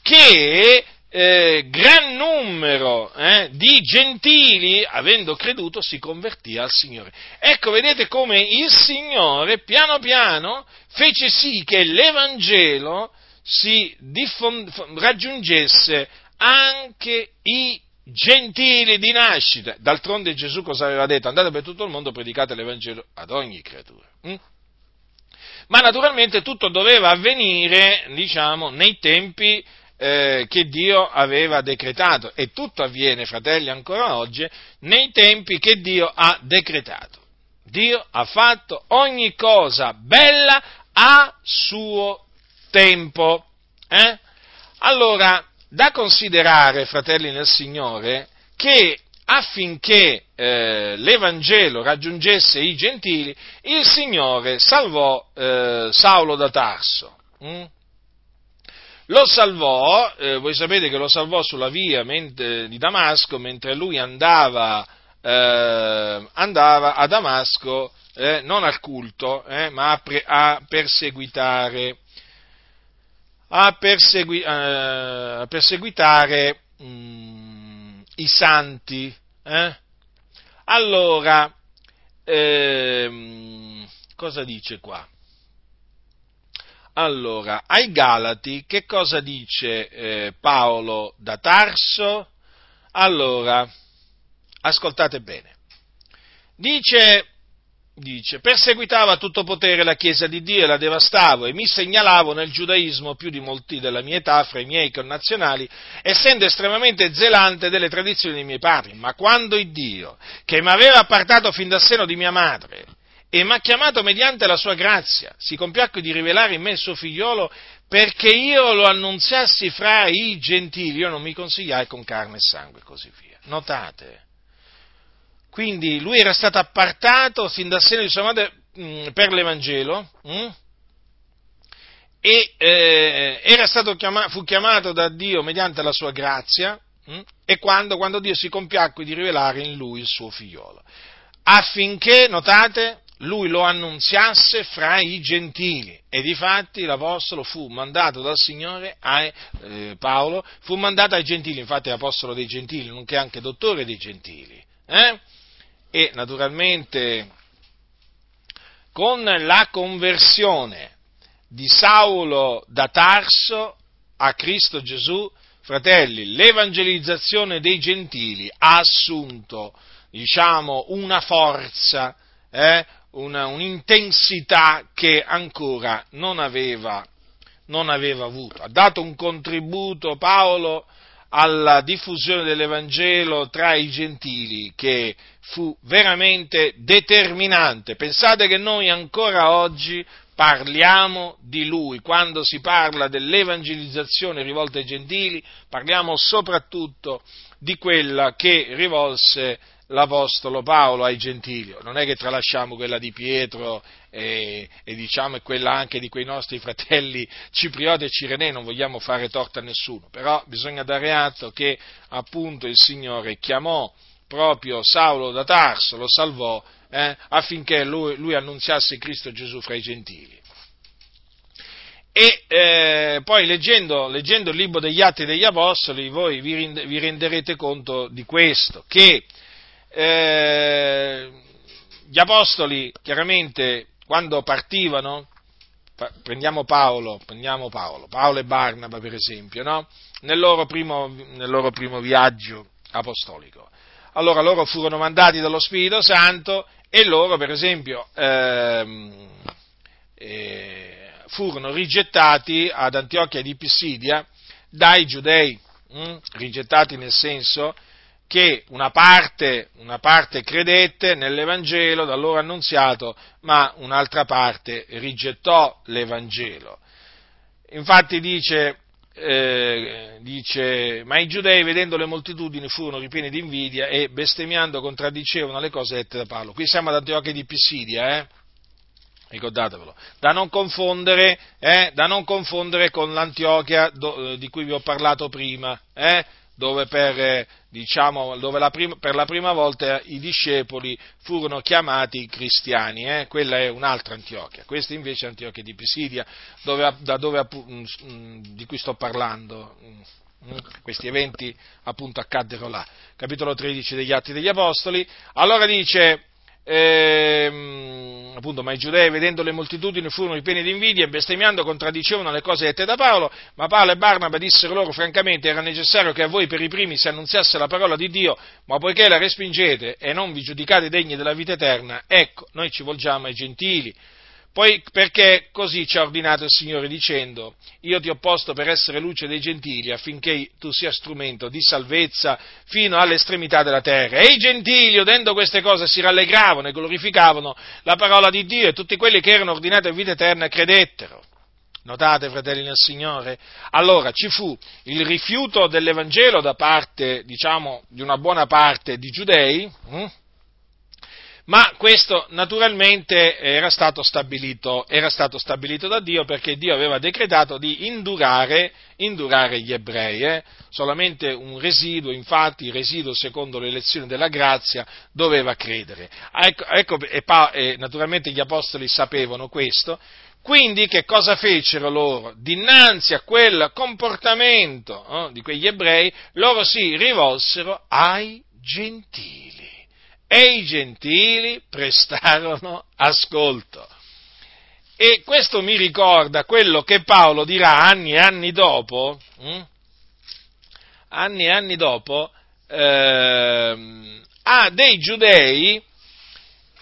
che eh, gran numero eh, di gentili, avendo creduto, si convertì al Signore. Ecco, vedete come il Signore piano piano fece sì che l'Evangelo si diffond- raggiungesse anche i gentili di nascita. D'altronde Gesù cosa aveva detto? Andate per tutto il mondo, predicate l'Evangelo ad ogni creatura. Hm? Ma naturalmente tutto doveva avvenire, diciamo, nei tempi eh, che Dio aveva decretato. E tutto avviene, fratelli, ancora oggi, nei tempi che Dio ha decretato. Dio ha fatto ogni cosa bella a suo tempo. Eh? Allora, da considerare, fratelli nel Signore, che affinché eh, l'Evangelo raggiungesse i gentili, il Signore salvò eh, Saulo da Tarso. Mm? lo salvò, eh, voi sapete che lo salvò sulla via mente, di Damasco mentre lui andava, eh, andava a Damasco eh, non al culto, eh, ma a, pre, a, perseguitare, a, persegui, eh, a perseguitare mm, i santi. Eh? Allora, ehm, cosa dice qua? Allora, ai Galati che cosa dice eh, Paolo da Tarso? Allora, ascoltate bene. Dice, dice, perseguitava a tutto potere la Chiesa di Dio e la devastavo e mi segnalavo nel giudaismo più di molti della mia età fra i miei connazionali, essendo estremamente zelante delle tradizioni dei miei padri. Ma quando il Dio, che mi aveva appartato fin dal seno di mia madre, e mi ha chiamato mediante la sua grazia, si compiacque di rivelare in me il suo figliolo perché io lo annunziassi fra i gentili, io non mi consigliai con carne e sangue e così via. Notate? Quindi lui era stato appartato fin dal seno di sua madre mh, mm, per l'Evangelo mh? Mm? e eh, chiamato, fu chiamato da Dio mediante la sua grazia mh? Mm? e quando, quando Dio si compiacque di rivelare in lui il suo figliolo affinché, notate, lui lo annunziasse fra i gentili e difatti l'apostolo fu mandato dal Signore a eh, Paolo, fu mandato ai gentili, infatti è apostolo dei gentili, nonché anche dottore dei gentili. Eh? E naturalmente con la conversione di Saulo da Tarso a Cristo Gesù, fratelli, l'evangelizzazione dei gentili ha assunto, diciamo, una forza, eh, una, un'intensità che ancora non aveva, non aveva avuto. Ha dato un contributo Paolo alla diffusione dell'Evangelo tra i gentili che fu veramente determinante. Pensate che noi ancora oggi parliamo di lui, quando si parla dell'evangelizzazione rivolta ai gentili, parliamo soprattutto di quella che rivolse l'Apostolo Paolo ai gentili, non è che tralasciamo quella di Pietro e, e diciamo quella anche di quei nostri fratelli Ciprioti e Cirenei, non vogliamo fare torto a nessuno, però bisogna dare atto che appunto il Signore chiamò proprio Saulo da Tarso, lo salvò eh, affinché lui, lui annunziasse Cristo Gesù fra i gentili. E eh, poi leggendo, leggendo, il libro degli Atti degli Apostoli voi vi, vi renderete conto di questo, che eh, gli apostoli chiaramente quando partivano, prendiamo Paolo, prendiamo Paolo, Paolo e Barnaba per esempio, no? nel, loro primo, nel loro primo viaggio apostolico. Allora loro furono mandati dallo Spirito Santo e loro per esempio ehm, eh, furono rigettati ad Antiochia di Pissidia dai giudei, hm? rigettati nel senso che una parte, una parte credette nell'Evangelo da loro annunziato, ma un'altra parte rigettò l'Evangelo. Infatti dice, eh, dice, ma i giudei vedendo le moltitudini furono ripieni di invidia e bestemmiando contraddicevano le cose dette da Paolo. Qui siamo ad Antiochia di Pissidia, eh? ricordatevelo, da non confondere, eh, da non confondere con l'Antiochia do, eh, di cui vi ho parlato prima, eh? Dove, per, diciamo, dove la prima, per la prima volta i discepoli furono chiamati cristiani, eh? quella è un'altra Antiochia, questa invece è Antiochia di Pisidia, dove, dove, mm, mm, di cui sto parlando. Mm, questi eventi appunto accaddero là. Capitolo 13 degli Atti degli Apostoli. Allora dice, eh, appunto, ma i giudei, vedendo le moltitudini, furono ripieni di invidia e bestemmiando contraddicevano le cose dette da Paolo, ma Paolo e Barnaba dissero loro francamente era necessario che a voi per i primi si annunziasse la parola di Dio, ma poiché la respingete e non vi giudicate degni della vita eterna, ecco, noi ci volgiamo ai gentili poi perché così ci ha ordinato il Signore dicendo, io ti ho posto per essere luce dei gentili affinché tu sia strumento di salvezza fino all'estremità della terra. E i gentili, udendo queste cose, si rallegravano e glorificavano la parola di Dio e tutti quelli che erano ordinati a vita eterna credettero. Notate, fratelli nel Signore? Allora ci fu il rifiuto dell'Evangelo da parte, diciamo, di una buona parte di giudei, hm? Ma questo naturalmente era stato, stabilito, era stato stabilito, da Dio perché Dio aveva decretato di indurare, indurare gli ebrei. Eh? Solamente un residuo, infatti, il residuo secondo l'elezione della grazia doveva credere. Ecco, ecco e, e naturalmente gli apostoli sapevano questo. Quindi che cosa fecero loro? Dinanzi a quel comportamento eh, di quegli ebrei, loro si rivolsero ai gentili e i gentili prestarono ascolto. E questo mi ricorda quello che Paolo dirà anni e anni dopo, hm? anni e anni dopo, eh, a dei giudei,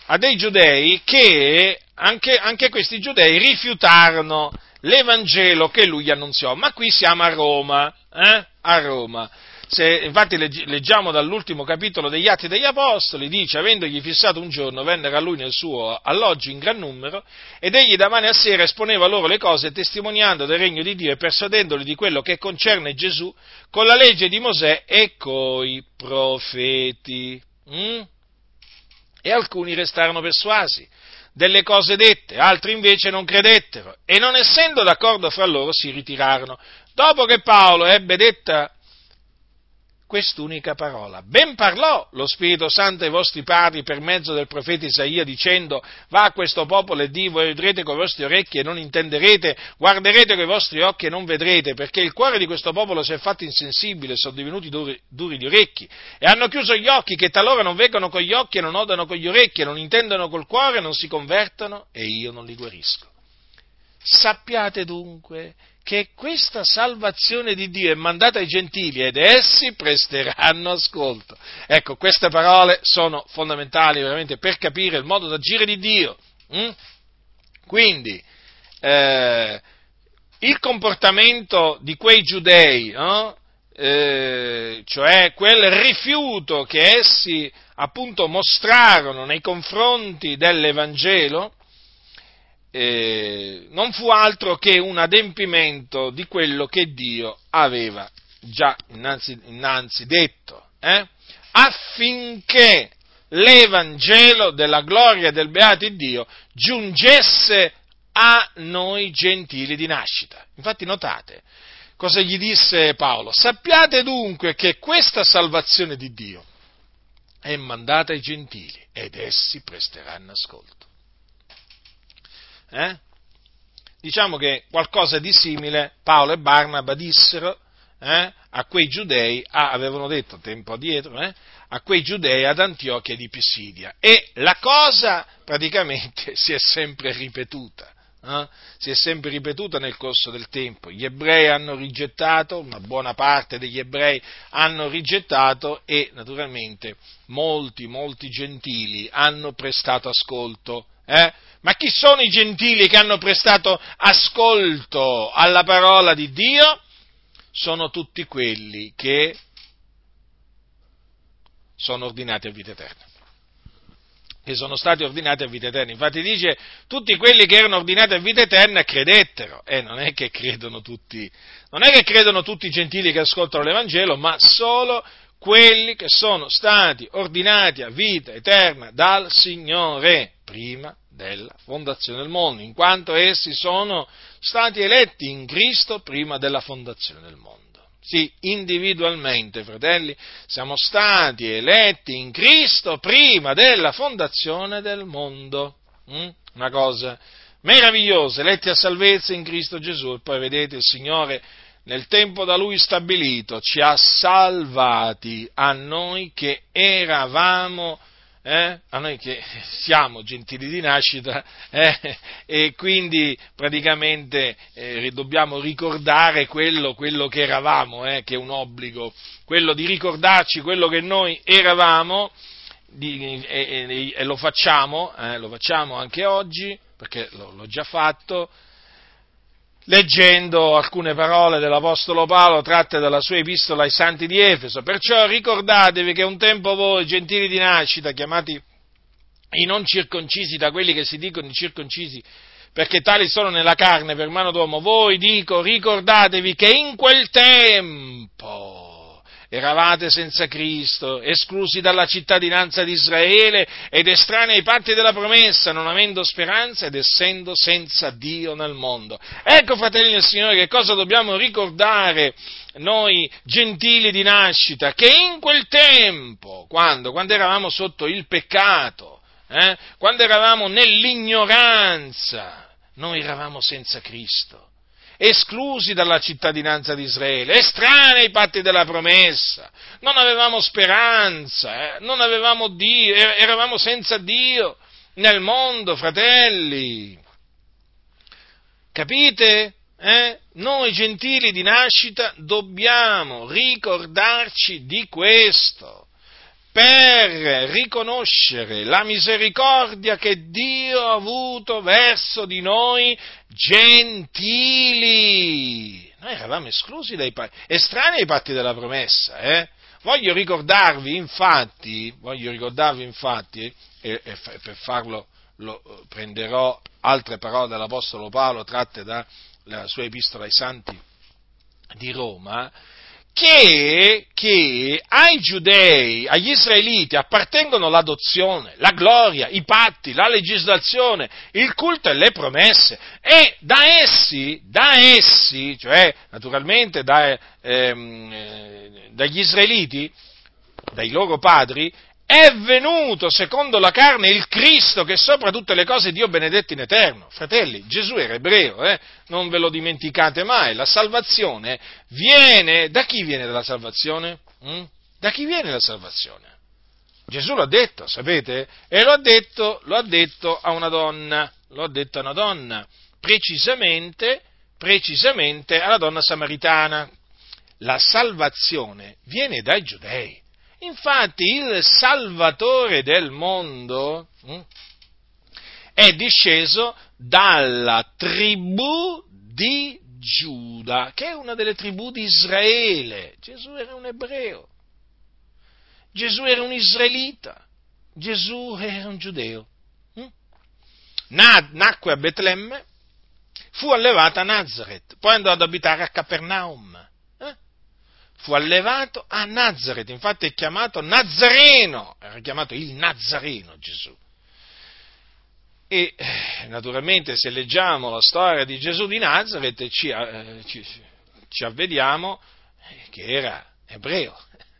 a dei giudei che anche, anche questi giudei rifiutarono l'Evangelo che lui annunziò. Ma qui siamo a Roma, eh? a Roma. Se, infatti leggiamo dall'ultimo capitolo degli Atti degli Apostoli, dice, avendogli fissato un giorno, vennero a lui nel suo alloggio in gran numero, ed egli da mane a sera esponeva loro le cose, testimoniando del regno di Dio e persuadendoli di quello che concerne Gesù, con la legge di Mosè e coi profeti. Mm? E alcuni restarono persuasi delle cose dette, altri invece non credettero, e non essendo d'accordo fra loro si ritirarono. Dopo che Paolo ebbe detta quest'unica parola. Ben parlò lo Spirito Santo ai vostri padri per mezzo del profeta Isaia dicendo va a questo popolo e di voi udrete con i vostri orecchi e non intenderete, guarderete con i vostri occhi e non vedrete, perché il cuore di questo popolo si è fatto insensibile, sono divenuti duri, duri di orecchi e hanno chiuso gli occhi che talora non veggono con gli occhi e non odano con gli orecchi e non intendono col cuore e non si convertono e io non li guarisco. Sappiate dunque che questa salvazione di Dio è mandata ai gentili ed essi presteranno ascolto. Ecco, queste parole sono fondamentali veramente per capire il modo d'agire di Dio. Mm? Quindi, eh, il comportamento di quei giudei, no? eh, cioè quel rifiuto che essi appunto mostrarono nei confronti dell'Evangelo, eh, non fu altro che un adempimento di quello che Dio aveva già innanzi, innanzi detto, eh? affinché l'Evangelo della gloria del beato Dio giungesse a noi gentili di nascita. Infatti notate cosa gli disse Paolo. Sappiate dunque che questa salvazione di Dio è mandata ai gentili ed essi presteranno ascolto. Eh? Diciamo che qualcosa di simile Paolo e Barnaba dissero eh, a quei giudei, ah, avevano detto tempo addietro, eh, a quei giudei ad Antiochia di Pisidia. E la cosa praticamente [LAUGHS] si è sempre ripetuta. Eh? Si è sempre ripetuta nel corso del tempo. Gli ebrei hanno rigettato, una buona parte degli ebrei hanno rigettato e naturalmente molti, molti gentili hanno prestato ascolto eh? Ma chi sono i gentili che hanno prestato ascolto alla parola di Dio? Sono tutti quelli che sono ordinati a vita eterna. Che sono stati ordinati a vita eterna. Infatti dice, tutti quelli che erano ordinati a vita eterna credettero. E eh, non è che credono tutti, non è che credono tutti i gentili che ascoltano l'Evangelo, ma solo quelli che sono stati ordinati a vita eterna dal Signore prima della fondazione del mondo, in quanto essi sono stati eletti in Cristo prima della fondazione del mondo. Sì, individualmente, fratelli, siamo stati eletti in Cristo prima della fondazione del mondo. Mm? Una cosa meravigliosa, eletti a salvezza in Cristo Gesù e poi vedete il Signore nel tempo da Lui stabilito ci ha salvati a noi che eravamo eh? a noi che siamo gentili di nascita eh? e quindi praticamente eh, dobbiamo ricordare quello, quello che eravamo, eh, che è un obbligo, quello di ricordarci quello che noi eravamo di, e, e, e, lo facciamo, eh, lo facciamo anche oggi perché l'ho già fatto leggendo alcune parole dell'Apostolo Paolo tratte dalla sua epistola ai santi di Efeso. Perciò ricordatevi che un tempo voi, gentili di nascita, chiamati i non circoncisi da quelli che si dicono i circoncisi, perché tali sono nella carne per mano d'uomo, voi dico, ricordatevi che in quel tempo eravate senza Cristo, esclusi dalla cittadinanza di Israele ed estranei ai patti della promessa, non avendo speranza ed essendo senza Dio nel mondo. Ecco, fratelli del Signore, che cosa dobbiamo ricordare noi gentili di nascita, che in quel tempo, quando, quando eravamo sotto il peccato, eh, quando eravamo nell'ignoranza, noi eravamo senza Cristo esclusi dalla cittadinanza di Israele, estranei ai patti della promessa, non avevamo speranza, eh? non avevamo Dio, eravamo senza Dio nel mondo, fratelli. Capite? Eh? Noi gentili di nascita dobbiamo ricordarci di questo per riconoscere la misericordia che Dio ha avuto verso di noi gentili. Noi eravamo esclusi dai patti, estranei ai patti della promessa, eh? Voglio ricordarvi, infatti, voglio ricordarvi, infatti, e, e per farlo lo, prenderò altre parole dell'Apostolo Paolo tratte dalla sua epistola ai Santi di Roma, che, che, ai giudei, agli israeliti appartengono l'adozione, la gloria, i patti, la legislazione, il culto e le promesse. E da essi, da essi, cioè naturalmente da, ehm, eh, dagli israeliti, dai loro padri, è venuto secondo la carne il Cristo che sopra tutte le cose Dio benedetto in eterno. Fratelli, Gesù era ebreo, eh? non ve lo dimenticate mai, la salvazione viene, da chi viene la salvazione? Mm? Da chi viene la salvazione? Gesù l'ha detto, sapete? E lo ha detto, lo ha detto a una donna, lo ha detto a una donna, precisamente, precisamente alla donna samaritana. La salvazione viene dai giudei. Infatti il Salvatore del mondo hm, è disceso dalla tribù di Giuda, che è una delle tribù di Israele. Gesù era un ebreo, Gesù era un israelita, Gesù era un giudeo. Hm. Nacque a Betlemme, fu allevato a Nazareth, poi andò ad abitare a Capernaum fu allevato a Nazareth, infatti è chiamato Nazareno, era chiamato il Nazareno Gesù. E eh, naturalmente se leggiamo la storia di Gesù di Nazareth ci, eh, ci, ci avvediamo che era ebreo,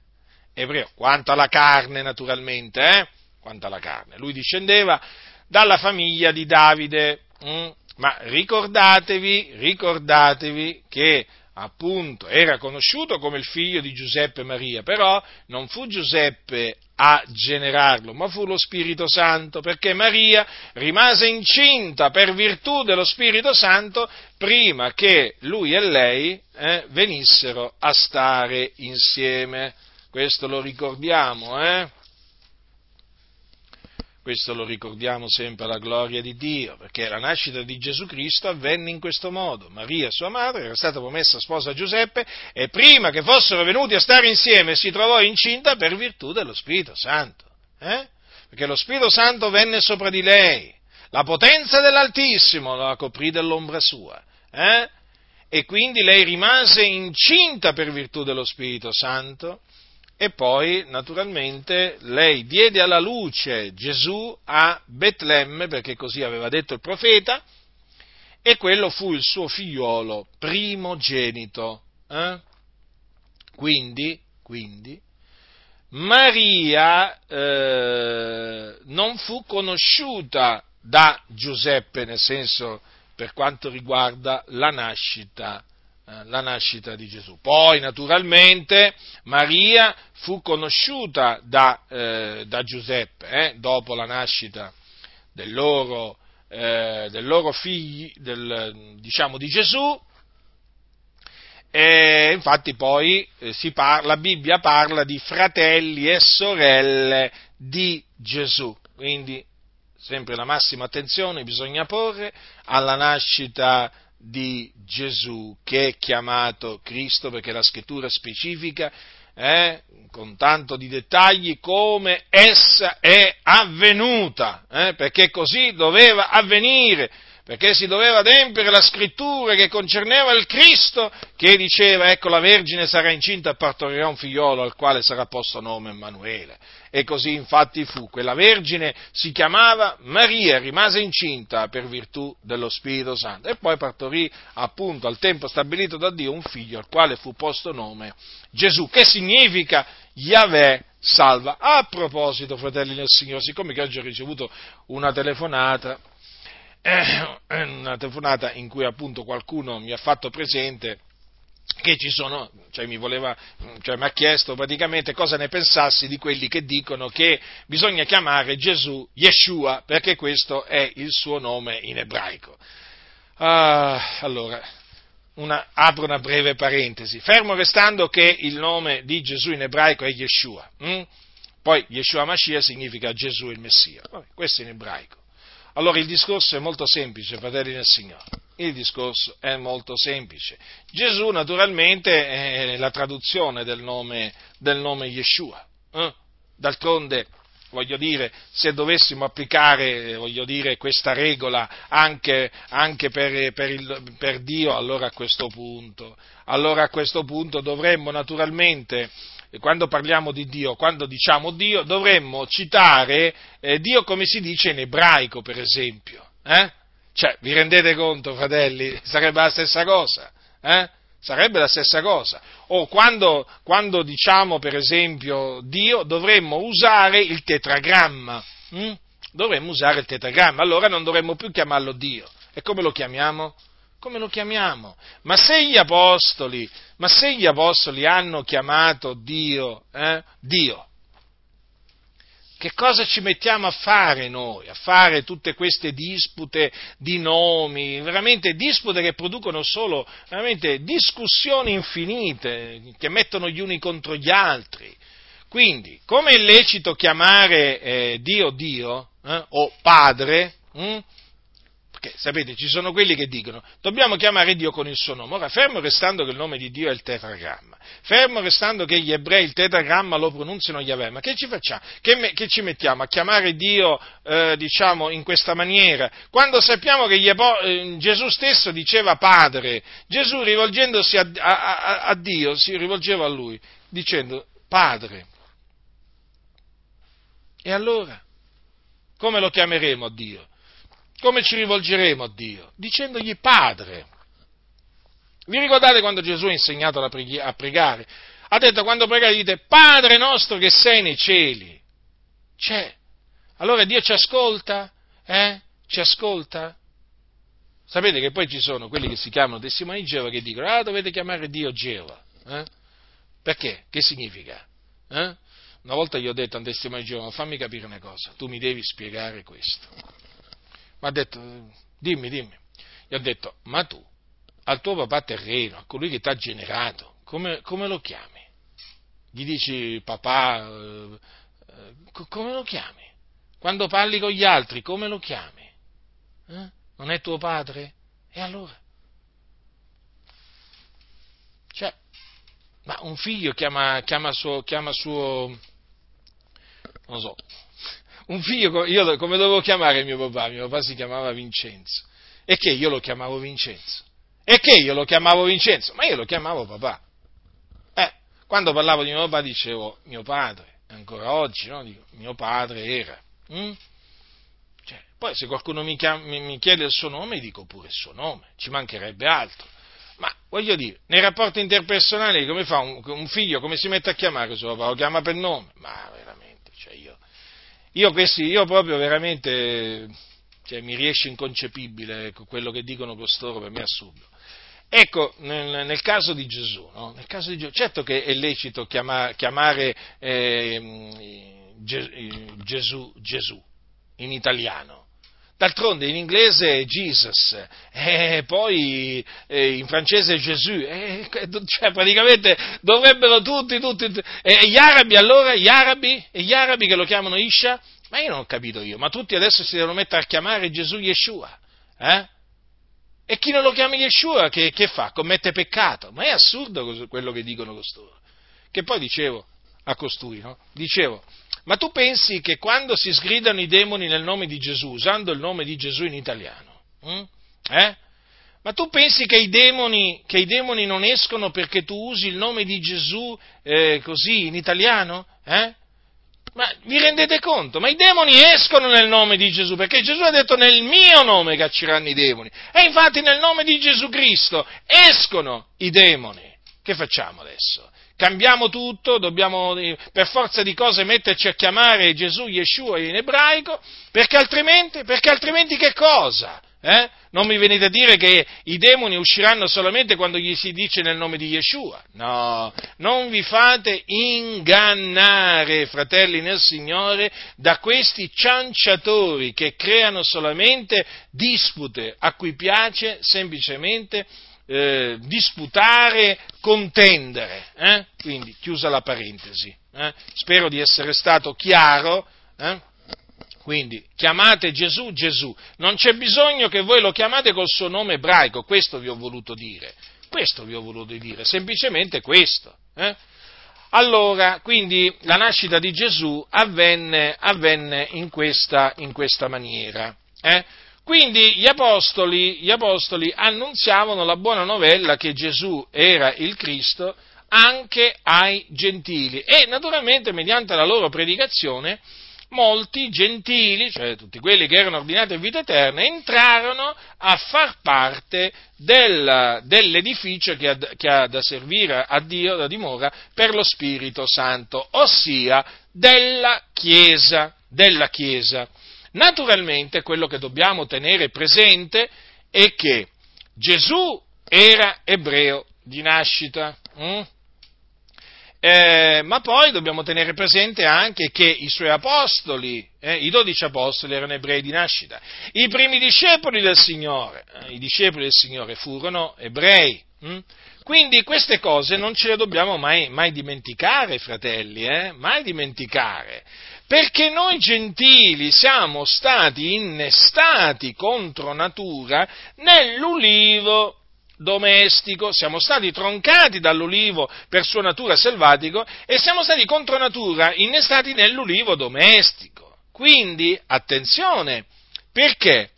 [LAUGHS] ebreo, quanto alla carne naturalmente, eh? quanto alla carne. Lui discendeva dalla famiglia di Davide, hm? ma ricordatevi, ricordatevi che appunto, era conosciuto come il figlio di Giuseppe Maria, però non fu Giuseppe a generarlo, ma fu lo Spirito Santo, perché Maria rimase incinta per virtù dello Spirito Santo prima che lui e lei eh, venissero a stare insieme. Questo lo ricordiamo, eh? Questo lo ricordiamo sempre alla gloria di Dio, perché la nascita di Gesù Cristo avvenne in questo modo. Maria, sua madre, era stata promessa sposa a Giuseppe e prima che fossero venuti a stare insieme si trovò incinta per virtù dello Spirito Santo. Eh? Perché lo Spirito Santo venne sopra di lei, la potenza dell'Altissimo la coprì dell'ombra sua. Eh? E quindi lei rimase incinta per virtù dello Spirito Santo e poi naturalmente lei diede alla luce Gesù a Betlemme, perché così aveva detto il profeta, e quello fu il suo figliolo primogenito. Eh? Quindi, quindi, Maria eh, non fu conosciuta da Giuseppe, nel senso per quanto riguarda la nascita la nascita di Gesù. Poi, naturalmente, Maria fu conosciuta da, eh, da Giuseppe eh, dopo la nascita del loro, eh, del loro figlio, del, diciamo di Gesù. E infatti poi eh, parla, la Bibbia parla di fratelli e sorelle di Gesù. Quindi sempre la massima attenzione bisogna porre alla nascita di Gesù che è chiamato Cristo perché la scrittura specifica eh, con tanto di dettagli come essa è avvenuta, eh, perché così doveva avvenire, perché si doveva adempiere la scrittura che concerneva il Cristo, che diceva, ecco la Vergine sarà incinta e partorirà un figliolo al quale sarà posto nome Emanuele. E così infatti fu, quella Vergine si chiamava Maria, rimase incinta per virtù dello Spirito Santo e poi partorì appunto al tempo stabilito da Dio un figlio al quale fu posto nome Gesù, che significa Yahweh salva. A proposito, fratelli del Signore, siccome oggi ho ricevuto una telefonata, eh, una telefonata in cui appunto qualcuno mi ha fatto presente che ci sono, cioè mi, voleva, cioè mi ha chiesto praticamente cosa ne pensassi di quelli che dicono che bisogna chiamare Gesù Yeshua perché questo è il suo nome in ebraico. Ah, allora, una, apro una breve parentesi, fermo restando che il nome di Gesù in ebraico è Yeshua, hm? poi Yeshua Mashiach significa Gesù il Messia, questo in ebraico. Allora il discorso è molto semplice, fratelli del Signore. Il discorso è molto semplice. Gesù naturalmente è la traduzione del nome, del nome Yeshua. Eh? D'altronde, voglio dire, se dovessimo applicare dire, questa regola anche, anche per, per, il, per, Dio, allora a questo punto, allora a questo punto dovremmo naturalmente quando parliamo di Dio, quando diciamo Dio, dovremmo citare eh, Dio come si dice in ebraico, per esempio. Eh? Cioè, vi rendete conto, fratelli? Sarebbe la stessa cosa. Eh? Sarebbe la stessa cosa. O quando, quando, diciamo, per esempio, Dio, dovremmo usare il tetragramma. Hm? Dovremmo usare il tetragramma, allora non dovremmo più chiamarlo Dio. E come lo chiamiamo? come lo chiamiamo? Ma se gli apostoli, se gli apostoli hanno chiamato Dio, eh, Dio, che cosa ci mettiamo a fare noi? A fare tutte queste dispute di nomi, veramente dispute che producono solo discussioni infinite, che mettono gli uni contro gli altri. Quindi, come è lecito chiamare eh, Dio Dio eh, o Padre, hm? Perché, sapete, ci sono quelli che dicono, dobbiamo chiamare Dio con il suo nome. Ora, fermo restando che il nome di Dio è il tetragramma, fermo restando che gli ebrei il tetragramma lo pronunziano Yahweh, ma che ci facciamo? Che, me, che ci mettiamo a chiamare Dio, eh, diciamo, in questa maniera? Quando sappiamo che eh, Gesù stesso diceva Padre, Gesù rivolgendosi a, a, a, a Dio, si rivolgeva a Lui, dicendo Padre. E allora? Come lo chiameremo a Dio? Come ci rivolgeremo a Dio? Dicendogli Padre. Vi ricordate quando Gesù ha insegnato a pregare? Ha detto quando pregate dite Padre nostro che sei nei cieli. C'è. Allora Dio ci ascolta? Eh? Ci ascolta? Sapete che poi ci sono quelli che si chiamano testimoni di Geova che dicono, ah dovete chiamare Dio Geova. Eh? Perché? Che significa? Eh? Una volta gli ho detto a un testimone di Geova, fammi capire una cosa, tu mi devi spiegare questo mi ha detto, dimmi, dimmi. Gli ho detto, ma tu, al tuo papà terreno, a colui che ti ha generato, come, come, lo chiami? Gli dici papà, eh, eh, come lo chiami? Quando parli con gli altri, come lo chiami? Eh? Non è tuo padre? E allora? Cioè, ma un figlio chiama, chiama, suo, chiama suo, non so, un figlio, io come dovevo chiamare mio papà? Mio papà si chiamava Vincenzo. E che io lo chiamavo Vincenzo? E che io lo chiamavo Vincenzo? Ma io lo chiamavo papà. Eh, quando parlavo di mio papà dicevo mio padre, ancora oggi, no? Dico, mio padre era. Mm? Cioè, poi se qualcuno mi, chiama, mi, chiede il suo nome, dico pure il suo nome, ci mancherebbe altro. Ma voglio dire, nei rapporti interpersonali come fa un, un figlio, come si mette a chiamare suo papà? Lo chiama per nome? Ma io, questi, io proprio veramente cioè, mi riesce inconcepibile ecco, quello che dicono costoro, per me è assurdo. Ecco, nel, nel, caso di Gesù, no? caso di Gesù, certo che è lecito chiamare, chiamare eh, Gesù Gesù in italiano, D'altronde in inglese Jesus, e poi eh, in francese Gesù, e, [LAUGHS] cioè praticamente dovrebbero tutti, tutti, e gli arabi allora, gli arabi, e gli arabi che lo chiamano Isha, ma io non ho capito io, ma tutti adesso si devono mettere a chiamare Gesù Yeshua, eh? E chi non lo chiama Yeshua che, che fa? Commette peccato, ma è assurdo quello che dicono costoro. Che poi dicevo a costui, no? Dicevo, ma tu pensi che quando si sgridano i demoni nel nome di Gesù, usando il nome di Gesù in italiano, Mm? Eh? Ma tu pensi che i, demoni, che i, demoni, non escono perché tu usi il nome di Gesù eh, così in italiano? Eh? Ma vi rendete conto? Ma i demoni escono nel nome di Gesù, perché Gesù ha detto nel mio nome cacceranno i demoni. E infatti nel nome di Gesù Cristo escono i demoni. Che facciamo adesso? Cambiamo tutto, dobbiamo per forza di cose metterci a chiamare Gesù Yeshua in ebraico, perché altrimenti, perché altrimenti che cosa? Eh? Non mi venite a dire che i demoni usciranno solamente quando gli si dice nel nome di Yeshua. No, non vi fate ingannare, fratelli nel Signore, da questi cianciatori che creano solamente dispute a cui piace semplicemente eh, disputare, contendere. Eh? Quindi, chiusa la parentesi. Eh? Spero di essere stato chiaro. Eh? Quindi chiamate Gesù Gesù, non c'è bisogno che voi lo chiamate col suo nome ebraico, questo vi ho voluto dire, questo vi ho voluto dire, semplicemente questo. Eh? Allora, quindi la nascita di Gesù avvenne, avvenne in, questa, in, questa, maniera. Quindi gli apostoli, gli apostoli annunziavano la buona novella che Gesù era il Cristo anche ai gentili e naturalmente mediante la loro predicazione molti gentili, cioè tutti quelli che erano ordinati a vita eterna, entrarono a far parte del, dell'edificio che ha, che ha, da servire a Dio, da dimora, per lo Spirito Santo, ossia della Chiesa. Della Chiesa. Naturalmente quello che dobbiamo tenere presente è che Gesù era ebreo di nascita. Hm? Eh, ma poi dobbiamo tenere presente anche che i suoi apostoli, eh, i dodici apostoli erano ebrei di nascita, i primi discepoli del Signore, eh, i discepoli del Signore furono ebrei. Hm? Quindi queste cose non ce le dobbiamo mai, mai dimenticare, fratelli, eh? mai dimenticare, perché noi gentili siamo stati innestati contro natura nell'ulivo domestico, siamo stati troncati dall'ulivo per sua natura selvatico e siamo stati contro natura innestati nell'ulivo domestico. Quindi, attenzione, perché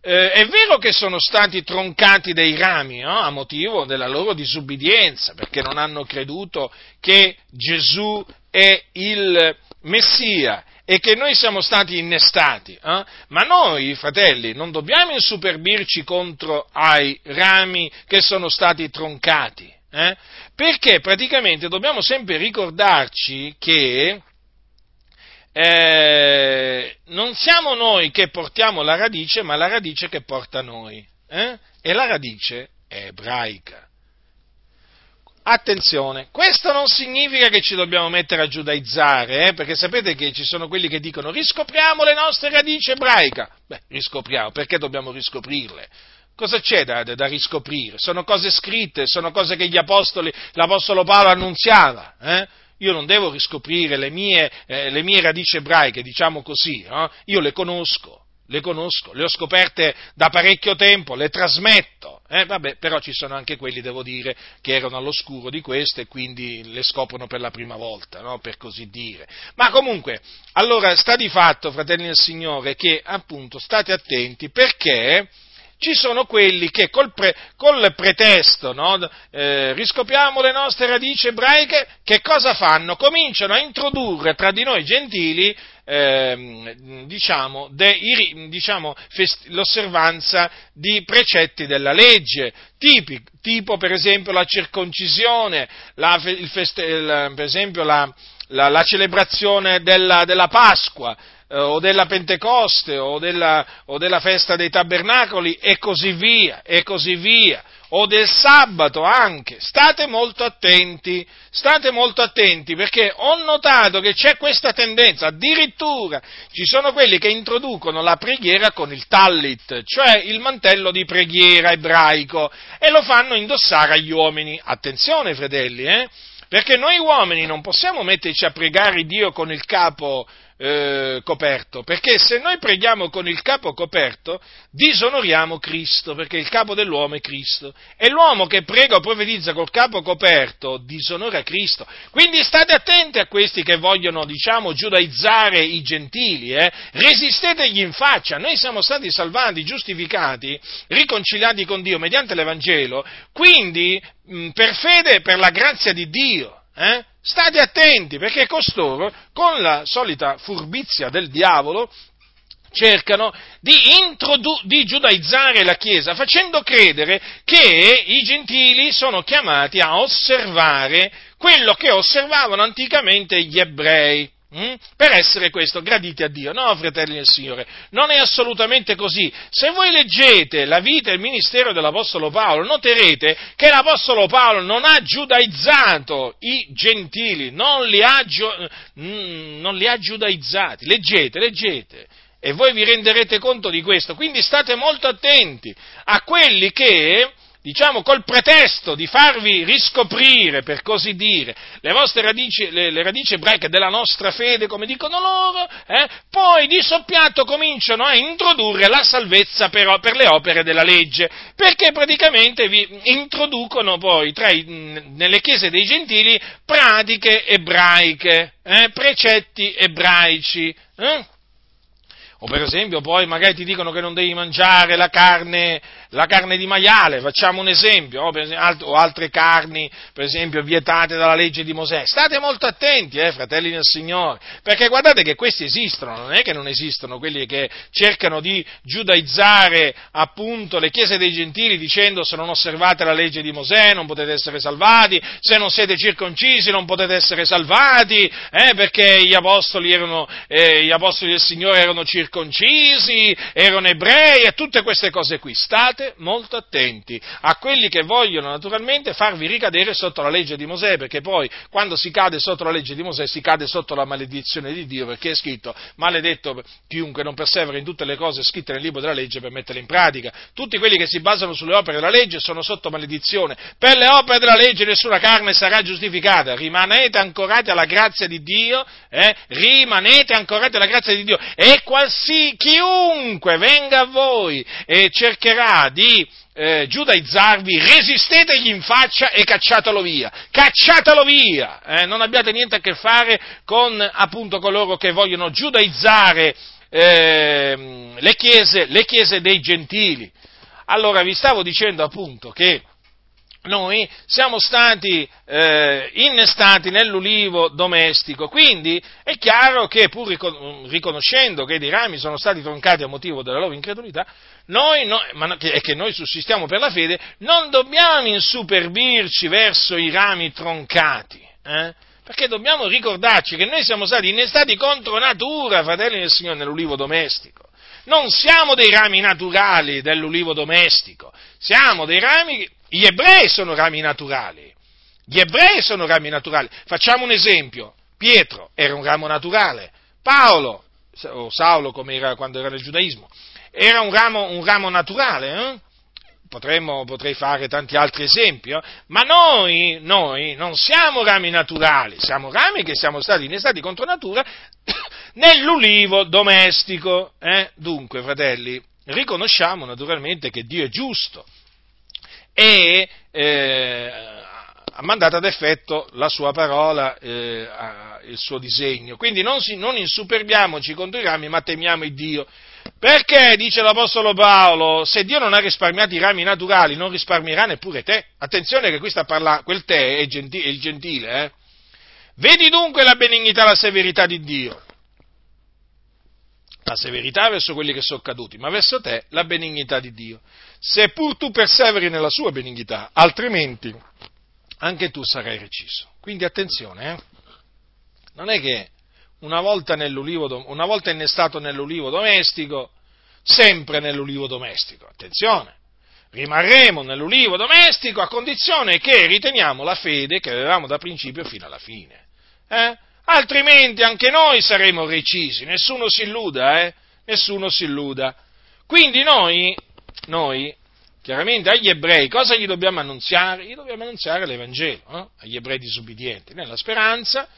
eh, è vero che sono stati troncati dei rami no? a motivo della loro disubbidienza, perché non hanno creduto che Gesù è il Messia e che noi siamo stati innestati, eh? ma noi, fratelli, non dobbiamo insuperbirci contro ai rami che sono stati troncati, eh? perché praticamente dobbiamo sempre ricordarci che eh, non siamo noi che portiamo la radice, ma la radice che porta noi, eh? e la radice è ebraica. Attenzione, questo non significa che ci dobbiamo mettere a giudaizzare, eh, perché sapete che ci sono quelli che dicono riscopriamo le nostre radici ebraiche. Beh, riscopriamo, perché dobbiamo riscoprirle? Cosa c'è da, da, riscoprire? Sono cose scritte, sono cose che gli apostoli, l'apostolo Paolo annunziava. Eh? Io non devo riscoprire le mie, eh, le mie radici ebraiche, diciamo così, io le conosco le conosco, le ho scoperte da parecchio tempo, le trasmetto, eh, vabbè, però ci sono anche quelli, devo dire, che erano all'oscuro di queste e quindi le scoprono per la prima volta, no? per così dire. Ma comunque, allora sta di fatto, fratelli del Signore, che appunto state attenti perché ci sono quelli che col, pre, col pretesto, no, eh, riscopriamo le nostre radici ebraiche, che cosa fanno? Cominciano a introdurre tra di noi gentili eh, diciamo, de, diciamo, fest, l'osservanza di precetti della legge, tipi, tipo per esempio la circoncisione, la, il feste, il, per esempio la, la, la celebrazione della, della Pasqua, eh, o della Pentecoste o della, o della, festa dei tabernacoli e così via, e così via, o del sabato anche. State molto attenti, state molto attenti perché ho notato che c'è questa tendenza, addirittura ci sono quelli che introducono la preghiera con il tallit, cioè il mantello di preghiera ebraico, e lo fanno indossare agli uomini. Attenzione, fratelli, eh? perché noi uomini non possiamo metterci a pregare Dio con il capo eh, coperto, perché se noi preghiamo con il capo coperto, disonoriamo Cristo, perché il capo dell'uomo è Cristo. E l'uomo che prega o profetizza col capo coperto disonora Cristo. Quindi state attenti a questi che vogliono, diciamo, giudaizzare i gentili, eh? resistetegli in faccia. Noi siamo stati salvati, giustificati, riconciliati con Dio mediante l'Evangelo, quindi mh, per fede e per la grazia di Dio. Eh? State attenti perché costoro, con la solita furbizia del diavolo, cercano di, introdu- di, giudaizzare la Chiesa facendo credere che i gentili sono chiamati a osservare quello che osservavano anticamente gli ebrei. Mm? Per essere questo graditi a Dio. No, fratelli del Signore, non è assolutamente così. Se voi leggete la vita e il ministero dell'Apostolo Paolo, noterete che l'Apostolo Paolo non ha giudaizzato i gentili, non li ha, mm, non li ha giudaizzati. Leggete, leggete. E voi vi renderete conto di questo. Quindi state molto attenti a quelli che diciamo, col pretesto di farvi riscoprire, per così dire, le vostre radici, le, le radici ebraiche della nostra fede, come dicono loro, eh, poi di soppiatto cominciano a introdurre la salvezza per, per, le opere della legge, perché praticamente vi introducono poi i, nelle chiese dei gentili pratiche ebraiche, eh, precetti ebraici. Eh? O per esempio poi magari ti dicono che non devi mangiare la carne, la carne di maiale, facciamo un esempio, o, esempio, o, altre carni, per esempio, vietate dalla legge di Mosè. State molto attenti, eh, fratelli del Signore, perché guardate che questi esistono, non è che non esistono quelli che cercano di giudaizzare appunto le chiese dei gentili dicendo se non osservate la legge di Mosè non potete essere salvati, se non siete circoncisi non potete essere salvati, eh, perché gli apostoli, erano, eh, gli apostoli del Signore erano circoncisi, erano ebrei e tutte queste cose qui. State molto attenti a quelli che vogliono naturalmente farvi ricadere sotto la legge di Mosè, perché poi quando si cade sotto la legge di Mosè si cade sotto la maledizione di Dio, perché è scritto maledetto chiunque non persevera in tutte le cose scritte nel libro della legge per metterle in pratica. Tutti quelli che si basano sulle opere della legge sono sotto maledizione. Per le opere della legge nessuna carne sarà giustificata. Rimanete ancorati alla grazia di Dio, eh? rimanete ancorati alla grazia di Dio e qualsiasi chiunque venga a voi e cercherà di eh, giudaizzarvi, resistetegli in faccia e cacciatelo via. Cacciatelo via! Eh, non abbiate niente a che fare con appunto coloro che vogliono giudaizzare eh, le, chiese, le chiese dei gentili. Allora vi stavo dicendo appunto che noi siamo stati eh, innestati nell'ulivo domestico, quindi è chiaro che pur riconoscendo che dei rami sono stati troncati a motivo della loro incredulità, noi, no, ma, e che noi sussistiamo per la fede, non dobbiamo insuperbirci verso i rami troncati, eh? perché dobbiamo ricordarci che noi siamo stati innestati contro natura, fratelli del Signore, nell'ulivo domestico. Non siamo dei rami naturali dell'ulivo domestico, siamo dei rami gli ebrei sono rami naturali. Gli ebrei sono rami naturali. Facciamo un esempio. Pietro era un ramo naturale. Paolo, o Saulo come era quando era nel giudaismo, era un ramo, un ramo naturale. Eh? Potremmo, potrei fare tanti altri esempi, eh? ma noi, noi non siamo rami naturali, siamo rami che siamo stati innestati contro natura [COUGHS] nell'ulivo domestico. Eh? Dunque, fratelli, riconosciamo naturalmente che Dio è giusto e eh, ha mandato ad effetto la sua parola, eh, il suo disegno. Quindi non, si, non insuperbiamoci contro i rami, ma temiamo il Dio. Perché, dice l'Apostolo Paolo, se Dio non ha risparmiato i rami naturali, non risparmierà neppure te. Attenzione che qui sta parlando, quel te è, gentile, è il gentile, eh? Vedi dunque la benignità la severità di Dio. La severità verso quelli che sono caduti, ma verso te la benignità di Dio seppur tu perseveri nella sua benignità, altrimenti anche tu sarai reciso. Quindi attenzione, eh? non è che una volta, una volta innestato nell'ulivo domestico, sempre nell'ulivo domestico, attenzione, rimarremo nell'ulivo domestico a condizione che riteniamo la fede che avevamo da principio fino alla fine. Eh? Altrimenti anche noi saremo recisi, nessuno si illuda, eh? Nessuno si illuda. Quindi noi noi chiaramente agli ebrei cosa gli dobbiamo annunziare? Gli dobbiamo annunziare l'Evangelo, no? agli ebrei disubbidienti, nella speranza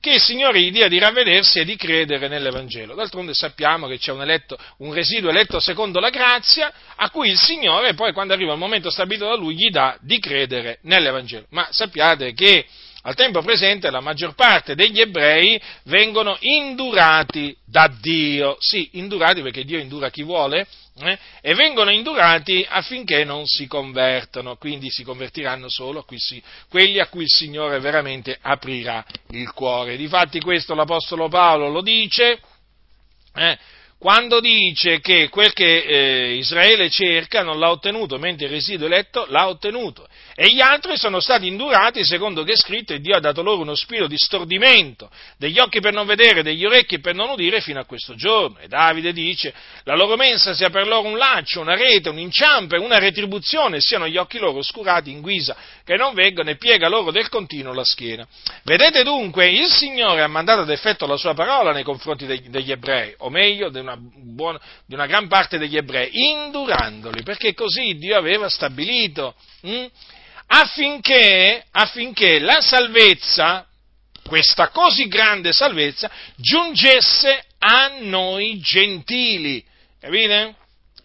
che il Signore gli dia di ravvedersi e di credere nell'Evangelo. D'altronde sappiamo che c'è un, eletto, un, residuo eletto secondo la grazia a cui il Signore poi quando arriva il momento stabilito da Lui gli dà di credere nell'Evangelo. Ma sappiate che al tempo presente la maggior parte degli ebrei vengono indurati da Dio, sì, indurati perché Dio indura chi vuole, eh? e vengono indurati affinché non si convertano, quindi si convertiranno solo quelli a cui il Signore veramente aprirà il cuore. Difatti questo l'Apostolo Paolo lo dice, eh? quando dice che quel che eh, Israele cerca non l'ha ottenuto, mentre il residuo eletto l'ha ottenuto. E gli altri sono stati indurati secondo che è scritto e Dio ha dato loro uno spirito di stordimento, degli occhi per non vedere, degli orecchi per non udire fino a questo giorno. E Davide dice, la loro mensa sia per loro un laccio, una rete, un inciampo e una retribuzione, siano gli occhi loro oscurati in guisa, che non veggono e piega loro del continuo la schiena. Vedete dunque, il Signore ha mandato ad effetto la sua parola nei confronti degli, degli ebrei, o meglio, di una, buona, di una, gran parte degli ebrei, indurandoli, perché così Dio aveva stabilito. Hm? Affinché, affinché la salvezza, questa così grande salvezza, giungesse a noi gentili. Capite?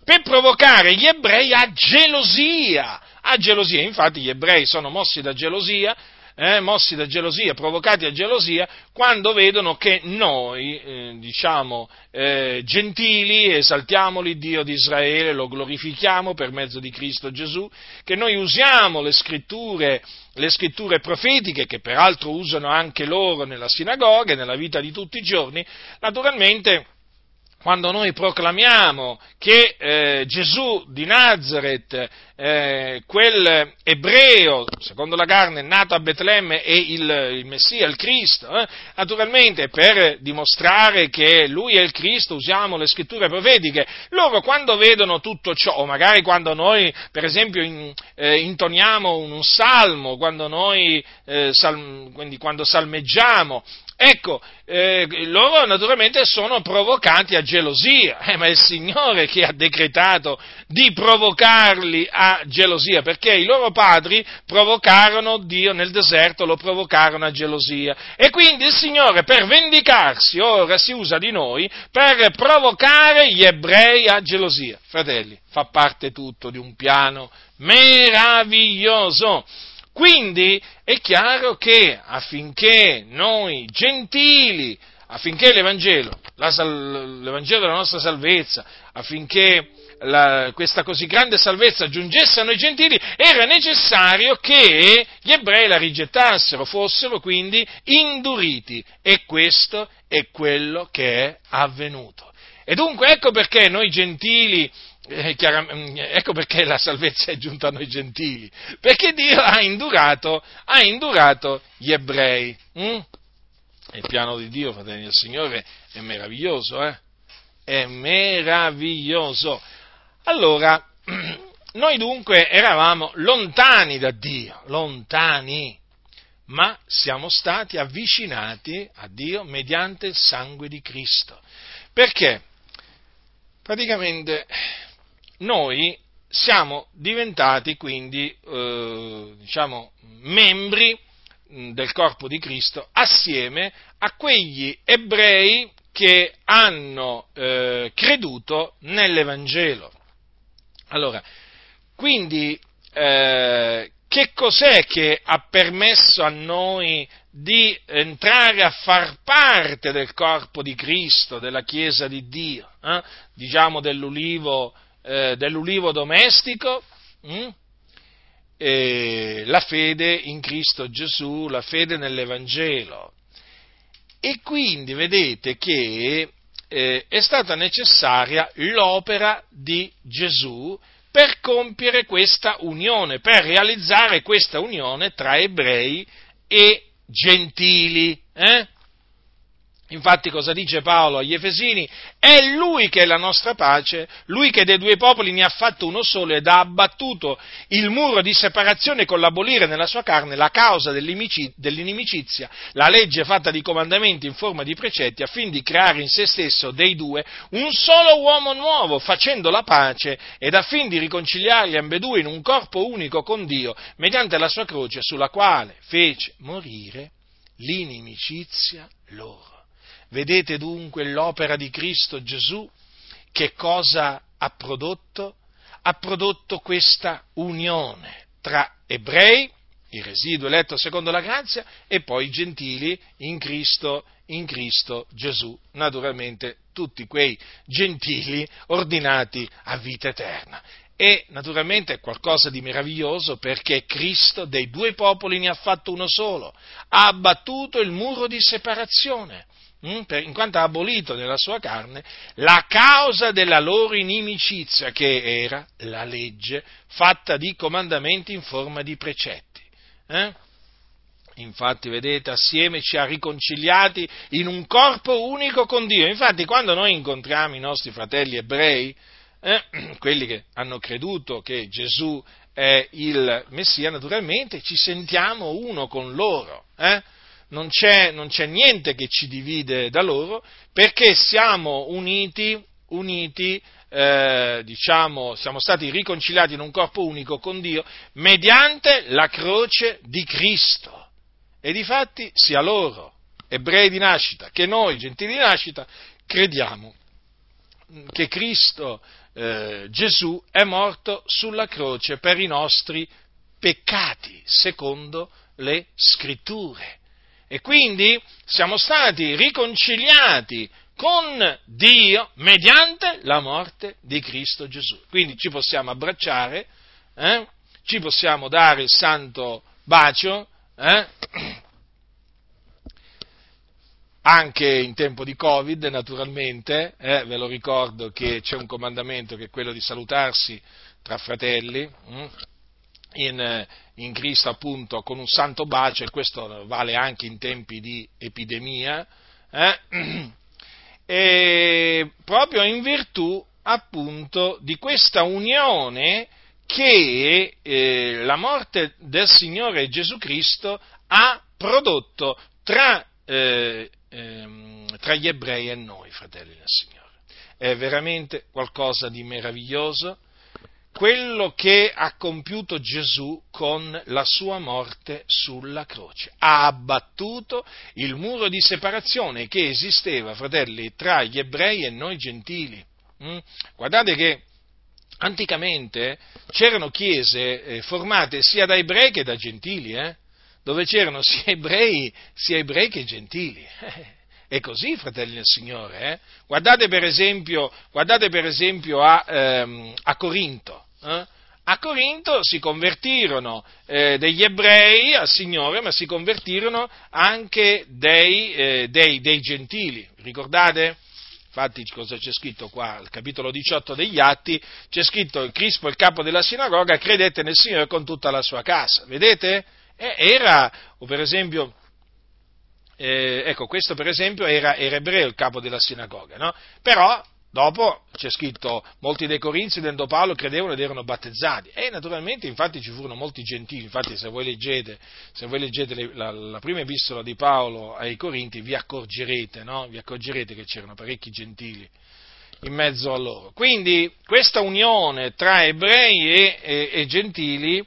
Per provocare gli ebrei a gelosia, a gelosia. Infatti gli ebrei sono mossi da gelosia eh, mossi da gelosia, provocati a gelosia, quando vedono che noi, eh, diciamo, eh, gentili, esaltiamo l'Iddio di Israele, lo glorifichiamo per mezzo di Cristo Gesù, che noi usiamo le scritture, le scritture profetiche, che peraltro usano anche loro nella sinagoga e nella vita di tutti i giorni, naturalmente quando noi proclamiamo che eh, Gesù di Nazareth, eh, quel ebreo, secondo la carne, nato a Betlemme, è il, il Messia, il Cristo, eh, naturalmente per dimostrare che lui è il Cristo usiamo le scritture profetiche. Loro quando vedono tutto ciò, o magari quando noi, per esempio, in, eh, intoniamo un, un, salmo, quando noi eh, sal, quando salmeggiamo, Ecco, eh, loro naturalmente sono provocati a gelosia, eh, ma è il Signore che ha decretato di provocarli a gelosia, perché i loro padri provocarono Dio nel deserto, lo provocarono a gelosia. E quindi il Signore per vendicarsi ora si usa di noi per provocare gli ebrei a gelosia. Fratelli, fa parte tutto di un piano meraviglioso quindi è chiaro che affinché noi gentili, affinché l'Evangelo, la, l'Evangelo della nostra salvezza, affinché la, questa così grande salvezza giungesse a noi gentili, era necessario che gli ebrei la rigettassero, fossero quindi induriti. E questo è quello che è avvenuto. E dunque ecco perché noi gentili eh, mm, ecco perché la salvezza è giunta a noi gentili, perché Dio ha indurato, ha indurato gli ebrei. Hm? Il piano di Dio, fratelli del Signore, è meraviglioso, eh? È meraviglioso. Allora, [CLEARS THROAT] noi dunque eravamo lontani da Dio, lontani, ma siamo stati avvicinati a Dio mediante il sangue di Cristo. Perché? Praticamente noi siamo diventati quindi, eh, diciamo, membri del corpo di Cristo assieme a quegli ebrei che hanno eh, creduto nell'Evangelo. Allora, quindi eh, che cos'è che ha permesso a noi di entrare a far parte del corpo di Cristo, della Chiesa di Dio, eh? diciamo dell'ulivo eh, dell'ulivo domestico, hm? la fede in Cristo Gesù, la fede nell'Evangelo. E quindi vedete che eh, è stata necessaria l'opera di Gesù per compiere questa unione, per realizzare questa unione tra ebrei e gentili. Eh? Infatti cosa dice Paolo agli Efesini? È lui che è la nostra pace, lui che dei due popoli ne ha fatto uno solo ed ha abbattuto il muro di separazione con l'abolire nella sua carne la causa dell'inimicizia, la legge fatta di comandamenti in forma di precetti, affin di creare in se stesso dei due un solo uomo nuovo, facendo la pace ed affin di riconciliarli ambedue in un corpo unico con Dio, mediante la sua croce sulla quale fece morire l'inimicizia loro. Vedete dunque l'opera di Cristo Gesù che cosa ha prodotto? Ha prodotto questa unione tra ebrei, il residuo eletto secondo la grazia, e poi gentili in Cristo, in Cristo Gesù. Naturalmente tutti quei gentili ordinati a vita eterna. E naturalmente è qualcosa di meraviglioso perché Cristo dei due popoli ne ha fatto uno solo, ha abbattuto il muro di separazione? In quanto ha abolito nella sua carne la causa della loro inimicizia, che era la legge fatta di comandamenti in forma di precetti. Eh? Infatti, vedete, assieme ci ha riconciliati in un corpo unico con Dio. Infatti, quando noi incontriamo i nostri fratelli ebrei, eh, [CLEARS THROAT] quelli che hanno creduto che Gesù è il Messia, naturalmente ci sentiamo uno con loro. Eh? Non c'è, non c'è niente che ci divide da loro, perché siamo uniti, uniti eh, diciamo, siamo stati riconciliati in un corpo unico con Dio mediante la croce di Cristo. E difatti sia loro, ebrei di nascita, che noi, gentili di nascita, crediamo che Cristo eh, Gesù è morto sulla croce per i nostri peccati, secondo le scritture. E quindi siamo stati riconciliati con Dio mediante la morte di Cristo Gesù. Quindi ci possiamo abbracciare, eh? ci possiamo dare il santo bacio, eh? anche in tempo di Covid naturalmente, eh? ve lo ricordo che c'è un comandamento che è quello di salutarsi tra fratelli. Hm? In, in, Cristo appunto con un santo bacio e questo vale anche in tempi di epidemia, eh? [CLEARS THROAT] e proprio in virtù appunto di questa unione che eh, la morte del Signore Gesù Cristo ha prodotto tra, eh, ehm, tra gli ebrei e noi, fratelli del Signore. È veramente qualcosa di meraviglioso quello che ha compiuto Gesù con la sua morte sulla croce. Ha abbattuto il muro di separazione che esisteva, fratelli, tra gli ebrei e noi gentili. Mm? Guardate che anticamente c'erano chiese eh, formate sia da ebrei che da gentili, eh? dove c'erano sia ebrei, sia ebrei che gentili. [LAUGHS] È così, fratelli del Signore. Eh? Guardate, per esempio, guardate per esempio a, ehm, a Corinto. Eh? A Corinto si convertirono eh, degli ebrei al Signore, ma si convertirono anche dei, eh, dei, dei gentili. Ricordate? Infatti cosa c'è scritto qua, al capitolo 18 degli Atti, c'è scritto Crispo, il capo della sinagoga, credette nel Signore con tutta la sua casa. Vedete? era, o per esempio, eh, ecco, questo per esempio era, era, ebreo il capo della sinagoga, no? Però dopo c'è scritto, molti dei corinzi dentro Paolo credevano ed erano battezzati e naturalmente infatti ci furono molti gentili, infatti se voi leggete, se voi leggete le, la, la, prima epistola di Paolo ai corinti vi accorgerete, no? vi accorgerete che c'erano parecchi gentili in mezzo a loro. Quindi questa unione tra ebrei e, e, e gentili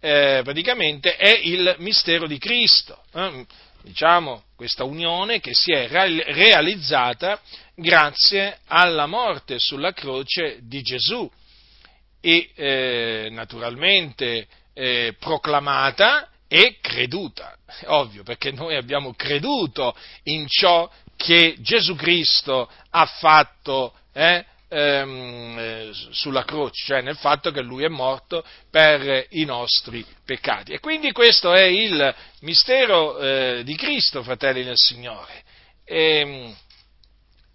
eh, praticamente è il mistero di Cristo. Eh? Diciamo, questa unione che si è realizzata grazie alla morte sulla croce di Gesù e eh, naturalmente eh, proclamata e creduta. Ovvio, perché noi abbiamo creduto in ciò che Gesù Cristo ha fatto eh, ehm, eh, sulla croce, cioè nel fatto che lui è morto per i nostri peccati. E quindi questo è il mistero eh, di Cristo, fratelli del Signore. E, ehm,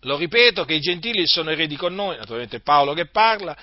lo ripeto che i gentili sono eredi con noi, naturalmente Paolo che parla,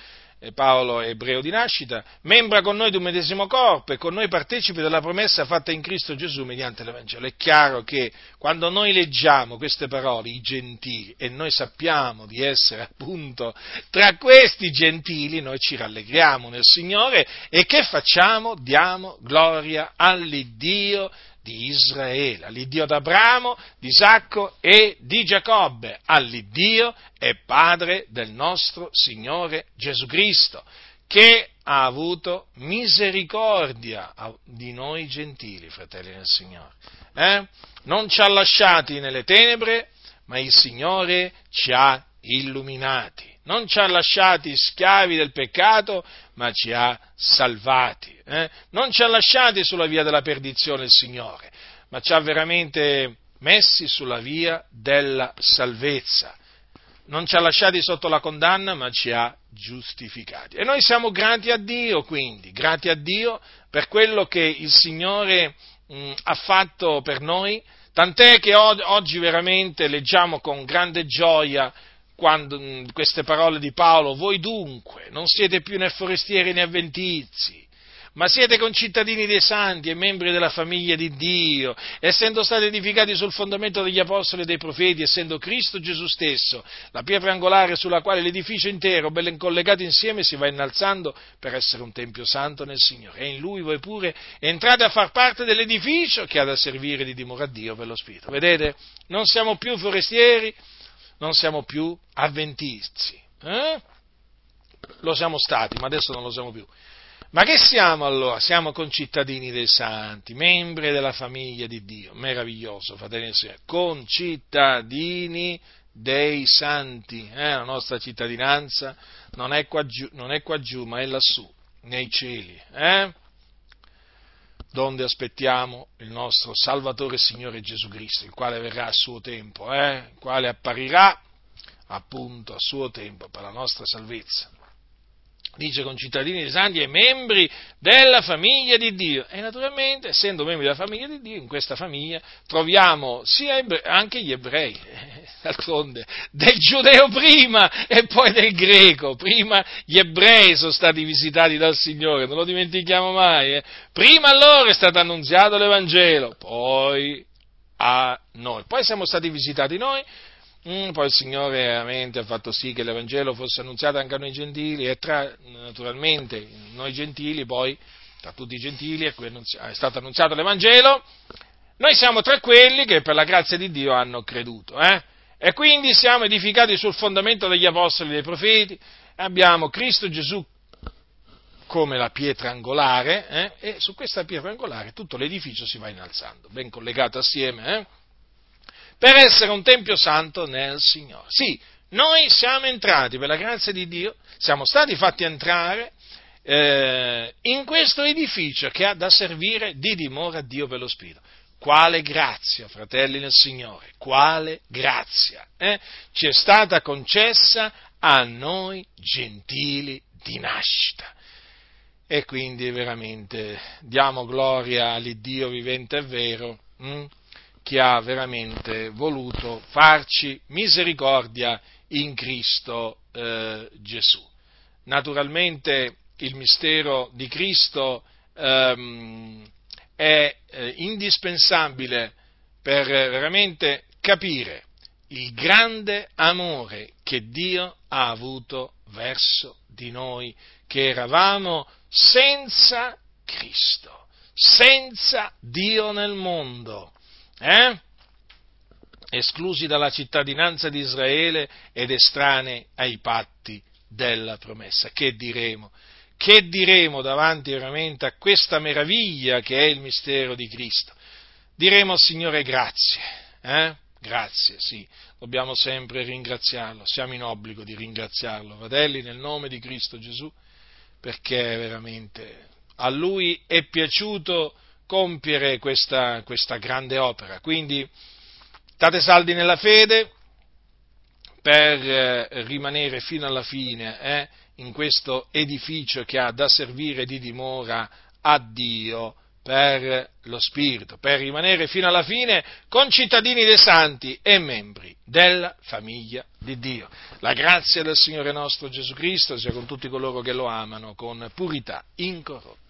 Paolo è ebreo di nascita, membra con noi di un medesimo corpo e con noi partecipi della promessa fatta in Cristo Gesù mediante l'Evangelo. È chiaro che quando noi leggiamo queste parole, i gentili, e noi sappiamo di essere appunto tra questi gentili, noi ci rallegriamo nel Signore e che facciamo? Diamo gloria all'Iddio di Israele, all'Iddio d'Abramo, di Isacco e di Giacobbe, all'Iddio e Padre del nostro Signore Gesù Cristo, che ha avuto misericordia di noi gentili, fratelli del Signore. Eh? Non ci ha lasciati nelle tenebre, ma il Signore ci ha illuminati non ci ha lasciati schiavi del peccato, ma ci ha salvati. Eh? Non ci ha lasciati sulla via della perdizione il Signore, ma ci ha veramente messi sulla via della salvezza. Non ci ha lasciati sotto la condanna, ma ci ha giustificati. E noi siamo grati a Dio, quindi, grati a Dio per quello che il Signore mh, ha fatto per noi, tant'è che oggi veramente leggiamo con grande gioia quando, mm, queste parole di Paolo, voi dunque non siete più né forestieri né avventizi, ma siete concittadini dei santi e membri della famiglia di Dio, essendo stati edificati sul fondamento degli apostoli e dei profeti, essendo Cristo Gesù stesso, la pietra angolare sulla quale l'edificio intero, bello collegato insieme, si va innalzando per essere un tempio santo nel Signore. E in Lui voi pure entrate a far parte dell'edificio che ha da servire di dimora a Dio per lo Spirito. Vedete? Non siamo più forestieri, non siamo più avventizi. Eh? Lo siamo stati, ma adesso non lo siamo più. Ma che siamo allora? Siamo concittadini dei santi, membri della famiglia di Dio. Meraviglioso, fratelli e sorelle. Concittadini dei santi. Eh? La nostra cittadinanza non è, qua giù, non è qua giù, ma è lassù, nei cieli. Eh? Donde aspettiamo il nostro Salvatore Signore Gesù Cristo, il quale verrà a suo tempo, eh? il quale apparirà appunto a suo tempo per la nostra salvezza dice concittadini dei santi e membri della famiglia di Dio. E naturalmente, essendo membri della famiglia di Dio, in questa famiglia troviamo ebrei, anche gli ebrei, [LAUGHS] d'altronde, del giudeo prima e poi del greco. Prima gli ebrei sono stati visitati dal Signore, non lo dimentichiamo mai. Eh? Prima loro è stato annunziato l'Evangelo, poi a noi. Poi siamo stati visitati noi Mm, poi il Signore veramente ha fatto sì che l'Evangelo fosse annunziato anche a noi gentili e tra, naturalmente, noi gentili, poi, tra tutti i gentili, è stato annunziato l'Evangelo, noi siamo tra quelli che per la grazia di Dio hanno creduto. Eh? E quindi siamo edificati sul fondamento degli apostoli e dei profeti, abbiamo Cristo Gesù come la pietra angolare, eh? e su questa pietra angolare tutto l'edificio si va innalzando, ben collegato assieme. Eh? Per essere un tempio santo nel Signore. Sì, noi siamo entrati per la grazia di Dio, siamo stati fatti entrare eh, in questo edificio che ha da servire di dimora a Dio per lo Spirito. Quale grazia, fratelli nel Signore, quale grazia eh? ci è stata concessa a noi gentili di nascita. E quindi veramente diamo gloria all'Iddio vivente e vero. Hm? Che ha veramente voluto farci misericordia in Cristo eh, Gesù. Naturalmente il mistero di Cristo ehm, è eh, indispensabile per veramente capire il grande amore che Dio ha avuto verso di noi, che eravamo senza Cristo, senza Dio nel mondo eh? esclusi dalla cittadinanza di Israele ed estranei ai patti della promessa. Che diremo? Che diremo davanti veramente a questa meraviglia che è il mistero di Cristo? Diremo al Signore grazie, eh? grazie, sì, dobbiamo sempre ringraziarlo, siamo in obbligo di ringraziarlo, fratelli, nel nome di Cristo Gesù, perché veramente a Lui è piaciuto compiere questa, questa grande opera. Quindi state saldi nella fede per eh, rimanere fino alla fine eh, in questo edificio che ha da servire di dimora a Dio per lo Spirito, per rimanere fino alla fine concittadini dei santi e membri della famiglia di Dio. La grazia del Signore nostro Gesù Cristo sia con tutti coloro che lo amano con purità incorrotta.